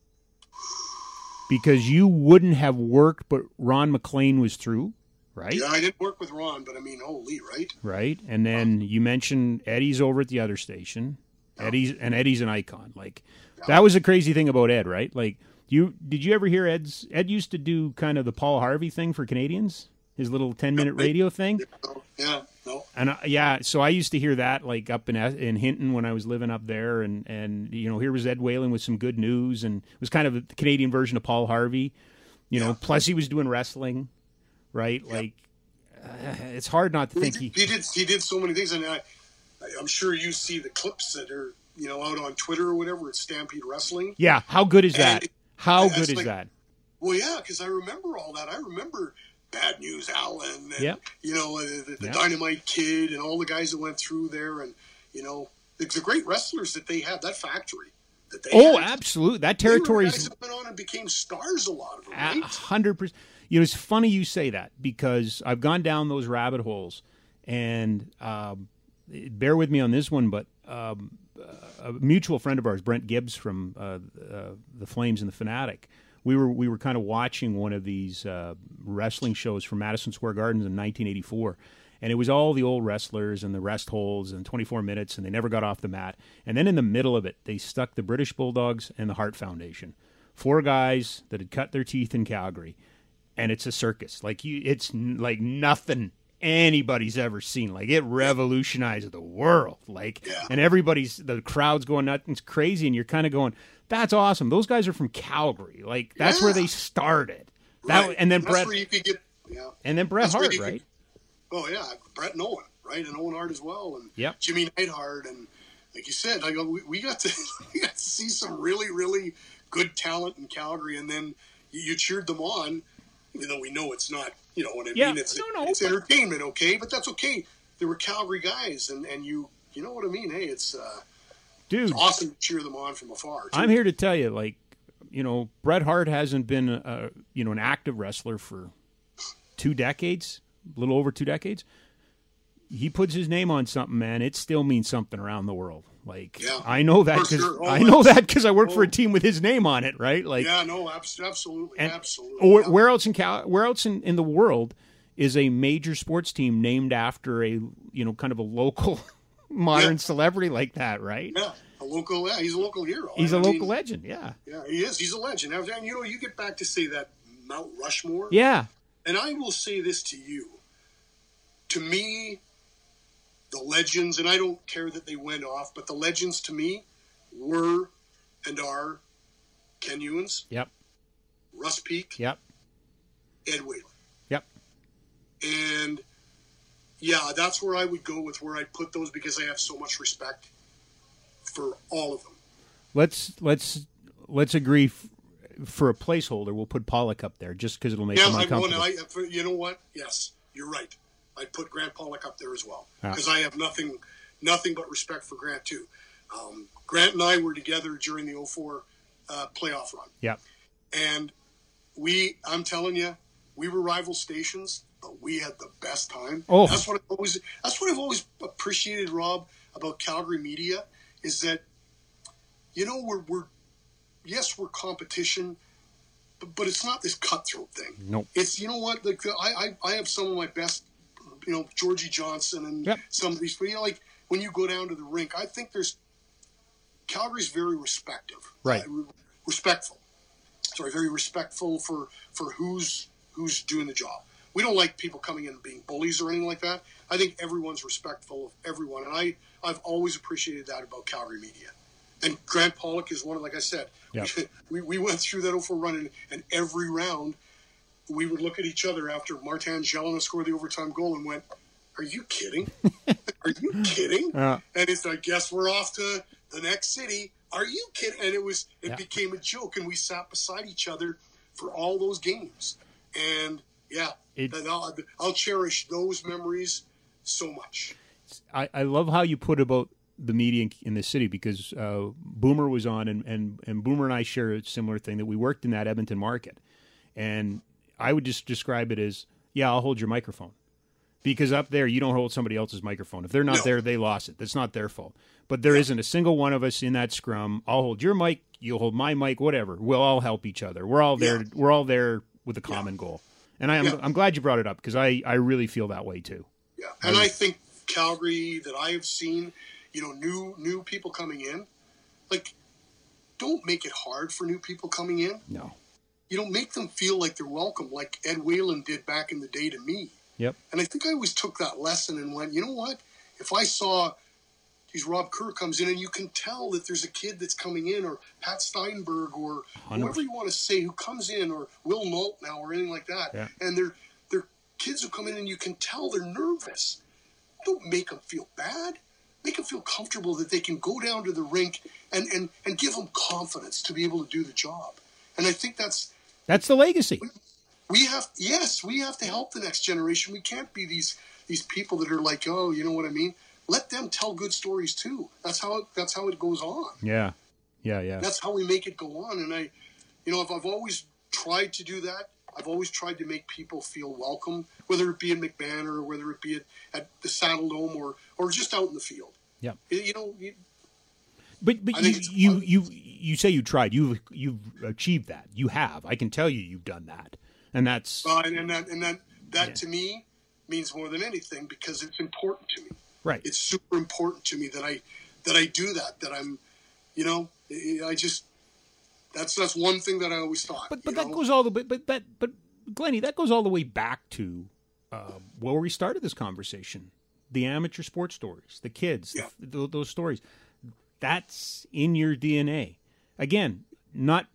Because you wouldn't have worked, but Ron MacLean was through, right? Yeah, I didn't work with Ron, but I mean, holy, right? right? And then you mentioned Eddie's over at the other station. Eddie's and Eddie's an icon. Like that was a crazy thing about Ed, right? Like you did you ever hear Ed's Ed used to do kind of the Paul Harvey thing for Canadians? His little 10 minute radio thing. Yeah, No. And yeah, so I used to hear that like up in in Hinton when I was living up there, and and you know here was Ed Whalen with some good news, and it was kind of the Canadian version of Paul Harvey, you know. Yeah. Plus he was doing wrestling, right? Like uh, <sighs> it's hard not to think he, he. he did he did so many things, and I, I'm sure you see the clips that are you know out on Twitter or whatever. It's Stampede Wrestling. Yeah, how good is that? And- How good is like- that? Well, yeah, because I remember all that. I remember Bad News Allen, and Yep. you know the, the Yep. Dynamite Kid, and all the guys that went through there, and you know the, the great wrestlers that they had. That factory that they Oh, had. absolutely. That They were territory guys is went on and became stars. A lot of them, A right? hundred percent. You know, it's funny you say that because I've gone down those rabbit holes, and um, bear with me on this one, but um, a mutual friend of ours, Brent Gibbs from uh, uh, the Flames and the Fanatic, we were we were kind of watching one of these uh, wrestling shows from Madison Square Gardens in 1984. And it was all the old wrestlers and the rest holds and 24 minutes, and they never got off the mat. And then in the middle of it, they stuck the British Bulldogs and the Hart Foundation. Four guys that had cut their teeth in Calgary and it's a circus. Like you, it's like nothing anybody's ever seen. Like it revolutionized the world. Like, Yeah. and everybody's the crowd's going nuts. It's crazy, and you're kind of going, "That's awesome." Those guys are from Calgary. Like that's where they started. That Right. and then That's Bret where you could get, yeah. and then Bret that's Hart, you could- right? Oh yeah, Bret and Owen, right, and Owen Hart as well, and Yep. Jimmy Neidhart, and like you said, like we, we got to <laughs> we got to see some really really good talent in Calgary, and then you, you cheered them on, even though we know it's not, you know what I Yeah, mean? It's no, no, it's but- entertainment, okay, but that's okay. There were Calgary guys, and and you you know what I mean? Hey, it's uh, Dude, awesome to cheer them on from afar. too. I'm here to tell you, like, you know, Bret Hart hasn't been, a, you know, an active wrestler for two decades, a little over two decades. He puts his name on something, man. It still means something around the world. Like, Yeah, I know that because sure. Oh, I know that because I work for a oh. team with his name on it, right? Like, Yeah, no, absolutely, and absolutely. or yeah. where else in Cal- where else in, in the world is a major sports team named after a you know kind of a local <laughs> modern Yeah. celebrity like that, right? Yeah, a local. Yeah, he's a local hero. He's a a local legend, yeah, Yeah, he is. He's a legend. And, you know, you get back to say that Mount Rushmore. yeah. And I will say this to you. To me, the legends, and I don't care that they went off, but the legends to me were and are Ken Newans, Yep, Russ Peake, yep, Ed Whalen. yep. And yeah, that's where I would go with where I'd put those because I have so much respect for all of them. Let's let's let's agree f- for a placeholder. We'll put Pollock up there just because it'll make Yeah, him uncomfortable. I, you know what? Yes, you're right. I'd put Grant Pollock up there as well Yeah. because I have nothing, nothing but respect for Grant too. Um, Grant and I were together during the 04 uh, playoff run, yep, and we, I'm telling you, we were rival stations, but we had the best time. Oh. that's what I've always, that's what I've always appreciated, Rob, about Calgary media is that, you know, we're, we're, yes, we're competition, but, but it's not this cutthroat thing nope, it's you know what like I, I I have some of my best you know Georgie Johnson and Yep. some of these but you know like when you go down to the rink I think there's Calgary's very respective Right. uh, respectful sorry very respectful for for who's who's doing the job we don't like people coming in and being bullies or anything like that I think everyone's respectful of everyone and I I've always appreciated that about Calgary media and Grant Pollock is one of like I said Yep. <laughs> we, we went through that 04 run and, and every round we would look at each other after Martin Gelinas scored the overtime goal and went, "Are you kidding? <laughs> Are you kidding?" Yeah. And it's I guess we're off to the next city. Are you kidding? And it was it Yeah. became a joke, and we sat beside each other for all those games. And yeah, It- and I'll, I'll cherish those memories so much. I, I love how you put about the media in, in the city because uh, Boomer was on and, and and Boomer and I share a similar thing that we worked in that Edmonton market, and I would just describe it as yeah I'll hold your microphone. Because up there you don't hold somebody else's microphone. If they're not No. there they lost it. That's not their fault. But there not a single one of us in that scrum. I'll hold your mic you'll hold my mic whatever. We'll all help each other. We're all there Yeah. we're all there with a common goal. And I am Yeah. I'm glad you brought it up because I I really feel that way too. Yeah, and I think Calgary that I have seen, you know, new new people coming in, like, don't make it hard for new people coming in. no You know, make them feel like they're welcome, like Ed Whalen did back in the day to me. Yep. And I think I always took that lesson and went, you know what? If I saw geez, Rob Kerr comes in and you can tell that there's a kid that's coming in, or Pat Steinberg, or 100. whoever you want to say who comes in, or Will Nolt now, or anything like that. Yeah. And they're they're kids who come in and you can tell they're nervous. Don't make them feel bad. Make them feel comfortable that they can go down to the rink and, and, and give them confidence to be able to do the job. And I think that's That's the legacy. we have yes we have to help the next generation we can't be these these people that are like oh you know what i mean let them tell good stories too that's how it, that's how it goes on Yeah. Yeah, yeah. that's how we make it go on and i you know if i've always tried to do that i've always tried to make people feel welcome whether it be in mcmahon or whether it be at, at the saddle dome or or just out in the field Yeah. you, you know you, But but you, you you you say you tried. You've you've achieved that. You have. I can tell you you've done that. And that's uh, and, and that and that that Yeah. to me means more than anything because it's important to me right. it's super important to me that I that I do that. That I'm, you know, I just that's that's one thing that I always thought. But but that know? goes all the way. But that but Glennie, that goes all the way back to uh, where we started this conversation: the amateur sports stories, the kids, Yeah. the, th those stories. That's in your DNA. Again, not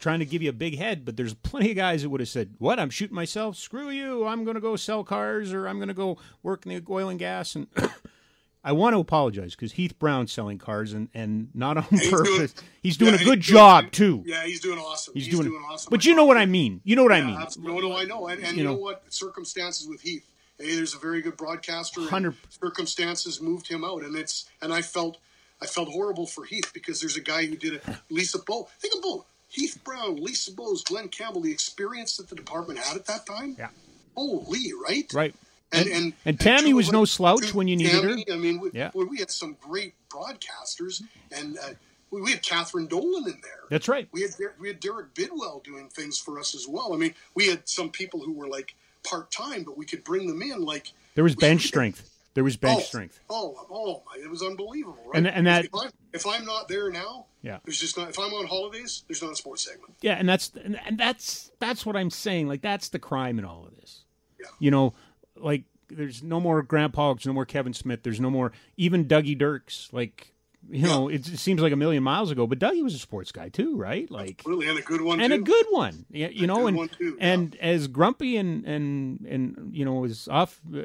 trying to give you a big head, but there's plenty of guys that would have said, "What? I'm shooting myself. Screw you. I'm going to go sell cars, or I'm going to go work in the oil and gas." And <coughs> I want to apologize because Heath Brown's selling cars, and and not on he's doing- purpose. <laughs> he's doing Yeah, a he's good doing- job too. Yeah, he's doing awesome. He's, He's, doing, awesome. But you know what I mean. You know what I mean. No, no, I know. And, and You know, know. what? Circumstances with Heath. Hey, there's a very good broadcaster. 100 circumstances moved him out, and it's and I felt I felt horrible for Heath because there's a guy who did it. Lisa Bow. Think of. Heath Brown, Lisa Bowes, Glenn Campbell, the experience that the department had at that time. Yeah. Holy, right? Right. And, And- and, and Tammy two was no slouch when you needed her. I mean, we, Yeah. well, we had some great broadcasters, and uh, we, we had Catherine Dolan in there. That's right. We had we had Derek Bidwell doing things for us as well. I mean, we had some people who were like part time, but we could bring them in. Like There was bench strength. There was bench oh, strength. Oh, oh, my, it was unbelievable. Right? And- and that- if I'm, if I'm not there now, Yeah. there's just not. If I'm on holidays, there's not a sports segment. Yeah, and that's and, and that's that's what I'm saying. Like that's the crime in all of this. Yeah. You know, like there's no more Grant Pollock, no more Kevin Smith, there's no more even Dougie Dirks. Like you know, it, it seems like a million miles ago, but Dougie was a sports guy too, right? Like Really, and a good one and too. a good one. Yeah, you know, and too, yeah. and as grumpy and and and you know was off. Uh,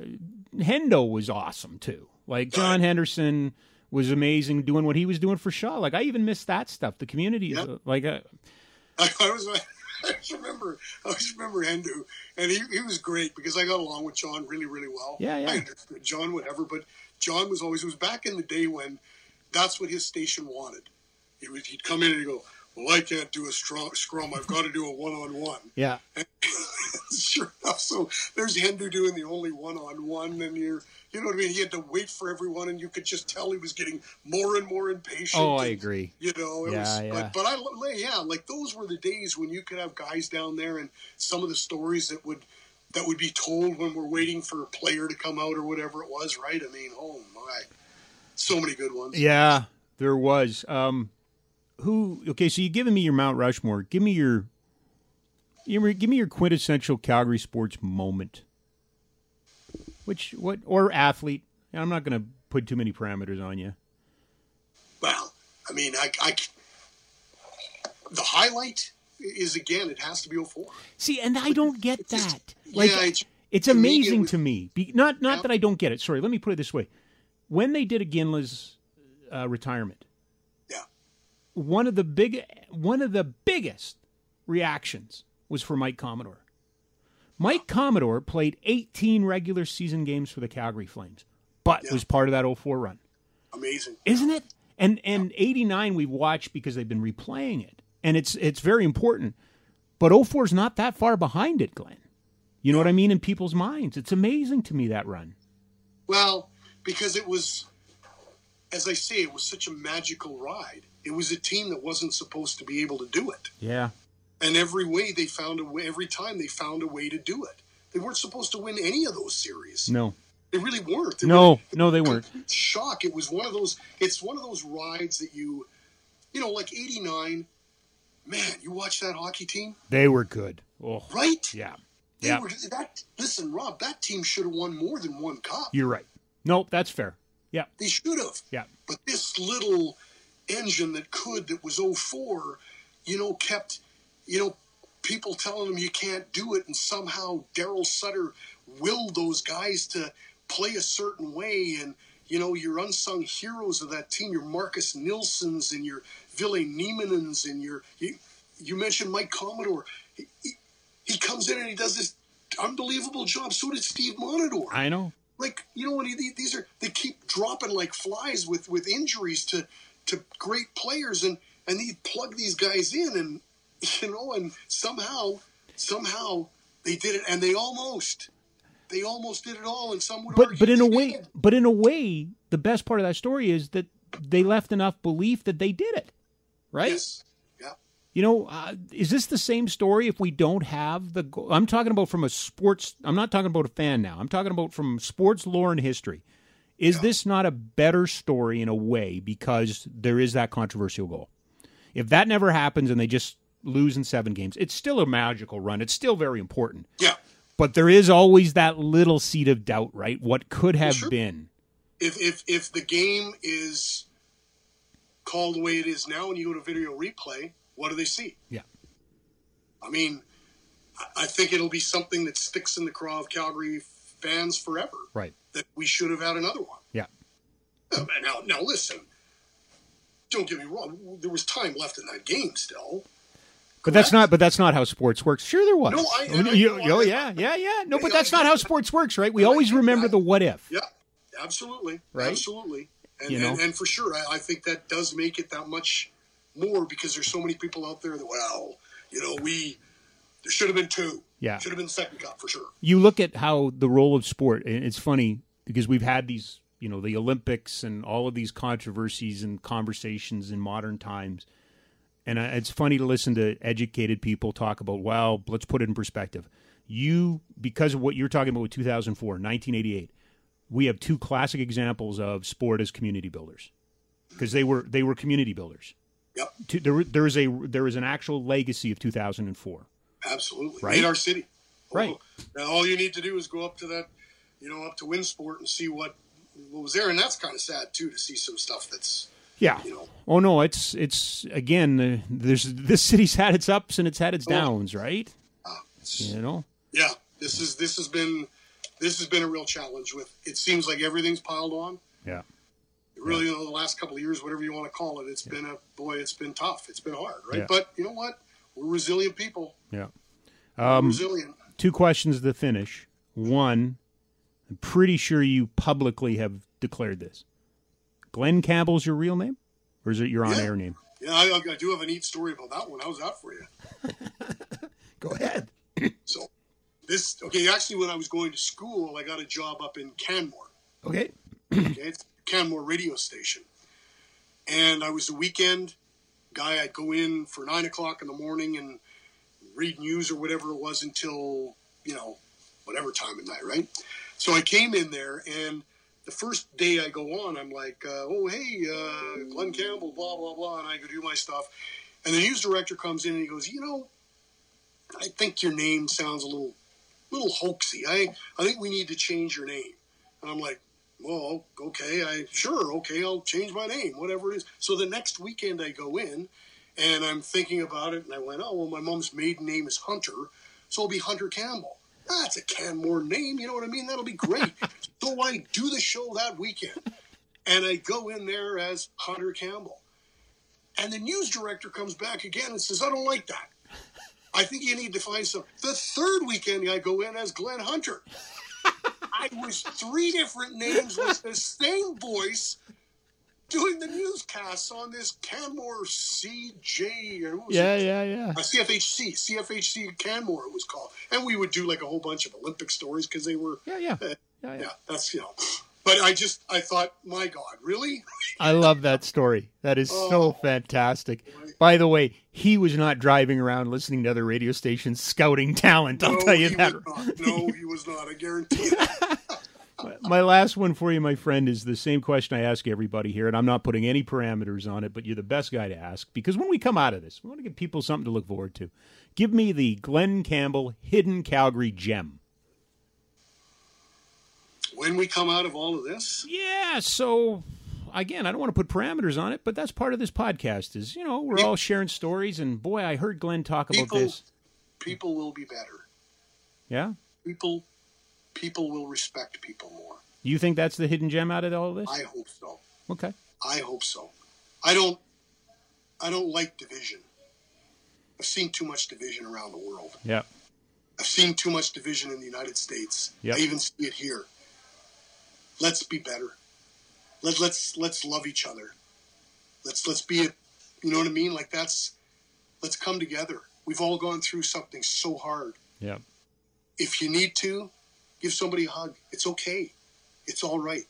Hendo was awesome too. Like John Henderson was amazing doing what he was doing for Shaw. Like I even missed that stuff. The community, Yep. uh, like uh, I, <laughs> I was. I just remember. I just remember Hendo, and he, he was great because I got along with John really, really well. Yeah, yeah. I understood John, whatever, but John was always. It was back in the day when that's what his station wanted. He would, he'd come in and he'd go, "Well, I can't do a strong scrum. I've got to do a one-on-one." yeah. <laughs> sure enough, so there's Hendo doing the only one-on-one, and you're, you know what I mean. He had to wait for everyone, and you could just tell he was getting more and more impatient. Oh, I and- agree. you know, it Yeah, was, yeah. But, but I, yeah, like those were the days when you could have guys down there, and some of the stories that would that would be told when we're waiting for a player to come out or whatever it was. Right? I mean, oh my, so many good ones. Yeah, there was. Um, who? Okay, so you giving me your Mount Rushmore. Give me your. You give me your quintessential Calgary sports moment. Which what or athlete? And I'm not going to put too many parameters on you. Well, I mean, I, I the highlight is again, it has to be 04. See, and I don't get that. Like, yeah, it's- it's amazing was- to me. Be, not not Yeah. that I don't get it. Sorry, let me put it this way: when they did Iginla's uh, retirement, one of the big one of the biggest reactions was for Mike Commodore. Mike Commodore played 18 regular season games for the Calgary Flames, but Yeah. was part of that 04 run. amazing. Isn't it? And and 89 we've watched because they've been replaying it. And it's it's very important. But 04 is not that far behind it, Glenn. You know what I mean in people's minds. It's amazing to me that run. Well, because it was, as I say, it was such a magical ride. It was a team that wasn't supposed to be able to do it. Yeah. And every way they found a way, every time they found a way to do it. They weren't supposed to win any of those series. No. They really weren't. They No, were- no they weren't. <coughs> Shock! It was one of those. It's one of those rides that you, you know, like '89. Man, you watch that hockey team, They were good. Oh. right? Yeah. They Yeah. were that. Listen, Rob, that team should have won more than one cup. You're right. Nope, that's fair. Yeah, They should have. yeah. But this little engine that could, that was 04, you know, kept, you know, people telling them you can't do it, and somehow Darryl Sutter willed those guys to play a certain way. And, you know, your unsung heroes of that team, your Marcus Nilsons and your Ville Nieminens and your, you, you mentioned Mike Commodore. He, he, he comes in and he does this unbelievable job. So did Steve Montador I know. Like you know when these are they keep dropping like flies with with injuries to to great players and and they plug these guys in and <laughs> you know and somehow somehow they did it and they almost they almost did it all and some would But but in a way, did. but in a way, the best part of that story is that they left enough belief that they did it, right? yes You know, uh, is this the same story if we don't have the? Go- I'm talking about from a sports. I'm not talking about a fan now. I'm talking about from sports lore and history. Is this not a better story in a way because there is that controversial goal? If that never happens and they just lose in seven games, it's still a magical run. It's still very important. yeah But there is always that little seed of doubt, right? What could have Sure. been? if if if the game is called the way it is now and you go to video replay what do they see Yeah. I mean, I- think it'll be something that sticks in the craw of Calgary fans forever. Right. That we should have had another one. Yeah. Now, now listen. Don't get me wrong. There was time left in that game still. But that's not. But that's not how sports works. Sure, there was. No, I- Oh, I- you- oh, yeah, yeah, yeah. No, but that's not how sports works, right? We always remember the what if. Yeah, absolutely, Right? absolutely, and, You know? and and for sure, I, I think that does make it that much more because there's so many people out there that well, you know, we there should have been two. Yeah. should have been second cup for sure. you look at how the role of sport and it's funny because we've had these you know the olympics and all of these controversies and conversations in modern times and it's funny to listen to educated people talk about well let's put it in perspective you because of what you're talking about with 2004 1988 we have two classic examples of sport as community builders because they were they were community builders Yep, To- there, there is a there is an actual legacy of 2004 absolutely. Right? Our city. Right. Now all you need to do is go up to that, you know, up to Winsport and see what what was there, and that's kind of sad too to see some stuff that's Yeah. you know Oh no, it's it's again. Uh, there's this city's had its ups and it's had its Oh. downs, right? uh, You know. yeah. This is this has been this has been a real challenge. With it seems like everything's piled on. Yeah. Really, know, the last couple of years, whatever you want to call it, it's been a boy. It's been tough. It's been hard, right? But you know what? We're resilient people. Yeah. Um, resilient. two questions to finish. One, I'm pretty sure you publicly have declared this. Glenn Campbell's your real name, or is it your on-air name? Yeah, I, I do have a neat story about that one. How's that for you? <laughs> Go ahead. <clears throat> So, this okay. Actually, when I was going to school, I got a job up in Canmore. Okay. Okay, Canmore radio station, and I was a weekend guy. I'd go in for nine o'clock in the morning and read news or whatever it was until you know whatever time at night, right? So I came in there, and the first day I go on, I'm like, uh, "Oh, hey, uh, Glenn Campbell, blah blah blah," and I go do my stuff, and the news director comes in and he goes, "You know, I think your name sounds a little, little hoaxy. I, I think we need to change your name." And I'm like, "Well, okay, I sure, okay, I'll change my name, whatever it is." So the next weekend I go in, and I'm thinking about it, and I went, "Oh, well, my mom's maiden name is Hunter, so I'll be Hunter Campbell." That's a Canmore name, you know what I mean? That'll be great. <laughs> so I do the show that weekend, and I go in there as Hunter Campbell. And the news director comes back again and says, I don't like that. I think you need to find some. The third weekend, I go in as Glenn Hunter. <laughs> I was three different names with the same voice doing the newscasts on this Canmore CJ. or what was Yeah, it? yeah, yeah. Uh, CFHC, CFHC Canmore it was called. And we would do like a whole bunch of Olympic stories because they were, Yeah, yeah. uh, Yeah, yeah. yeah, that's, you know. But I just, I thought, my God, really? I love that story. That is so Oh. fantastic. By the way, he was not driving around listening to other radio stations scouting talent. I'll no, tell you that. No, he was not. I guarantee it. <laughs> <laughs> my last one for you, my friend, is the same question I ask everybody here, and I'm not putting any parameters on it, but you're the best guy to ask because when we come out of this, we want to give people something to look forward to. Give me the Glenn Campbell hidden Calgary gem. When we come out of all of this? Yeah, so again, I don't want to put parameters on it, but that's part of this podcast is, you know, we're all sharing stories and boy, I heard Glenn talk people, about this. People will be better. Yeah? People people will respect people more. You think that's the hidden gem out of all of this? I hope so. Okay. I hope so. I don't I don't like division. I've seen too much division around the world. Yeah. I've seen too much division in the United States. Yep. I even see it here. Let's be better. Let, let's let's love each other. Let's let's be a, you know what I mean? Like that's let's come together. We've all gone through something so hard. Yeah. If you need to, give somebody a hug. It's okay. It's all right.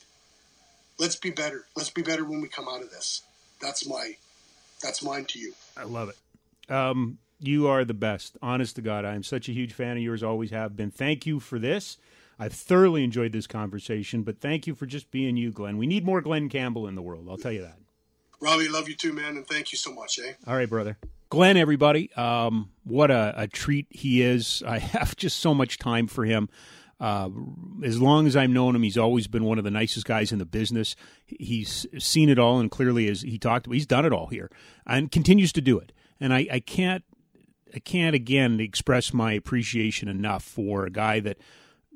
Let's be better. Let's be better when we come out of this. That's my that's mine to you. I love it. Um, you are the best. Honest to God, I am such a huge fan of yours. Always have been. Thank you for this. I've thoroughly enjoyed this conversation, but thank you for just being you, Glenn. We need more Glenn Campbell in the world. I'll tell you that. Robbie, love you too, man, and thank you so much, eh? All right, brother. Glenn, everybody, um, what a, a, treat he is. <laughs> I have just so much time for him. Uh, as long as I've known him, he's always been one of the nicest guys in the business. He's seen it all, and clearly, as he talked, he's done it all here and continues to do it. And I, I can't, I can't again express my appreciation enough for a guy that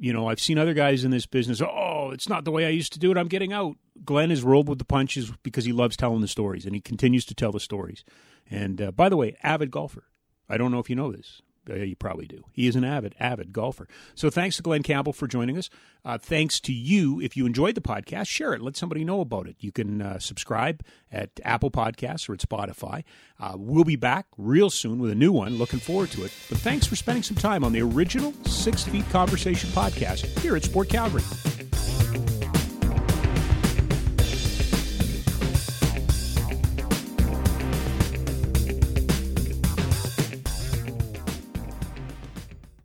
you know, I've seen other guys in this business. Oh, it's not the way I used to do it. I'm getting out. Glenn has rolled with the punches because he loves telling the stories, and he continues to tell the stories. And uh, by the way, avid golfer. I don't know if you know this. Uh, you probably do. He is an avid, avid golfer. So thanks to Glenn Campbell for joining us. Uh, thanks to you. If you enjoyed the podcast, share it. Let somebody know about it. You can uh, subscribe at Apple Podcasts or at Spotify. Uh, we'll be back real soon with a new one. Looking forward to it. But thanks for spending some time on the original Six Feet Conversation podcast here at Sport Calgary.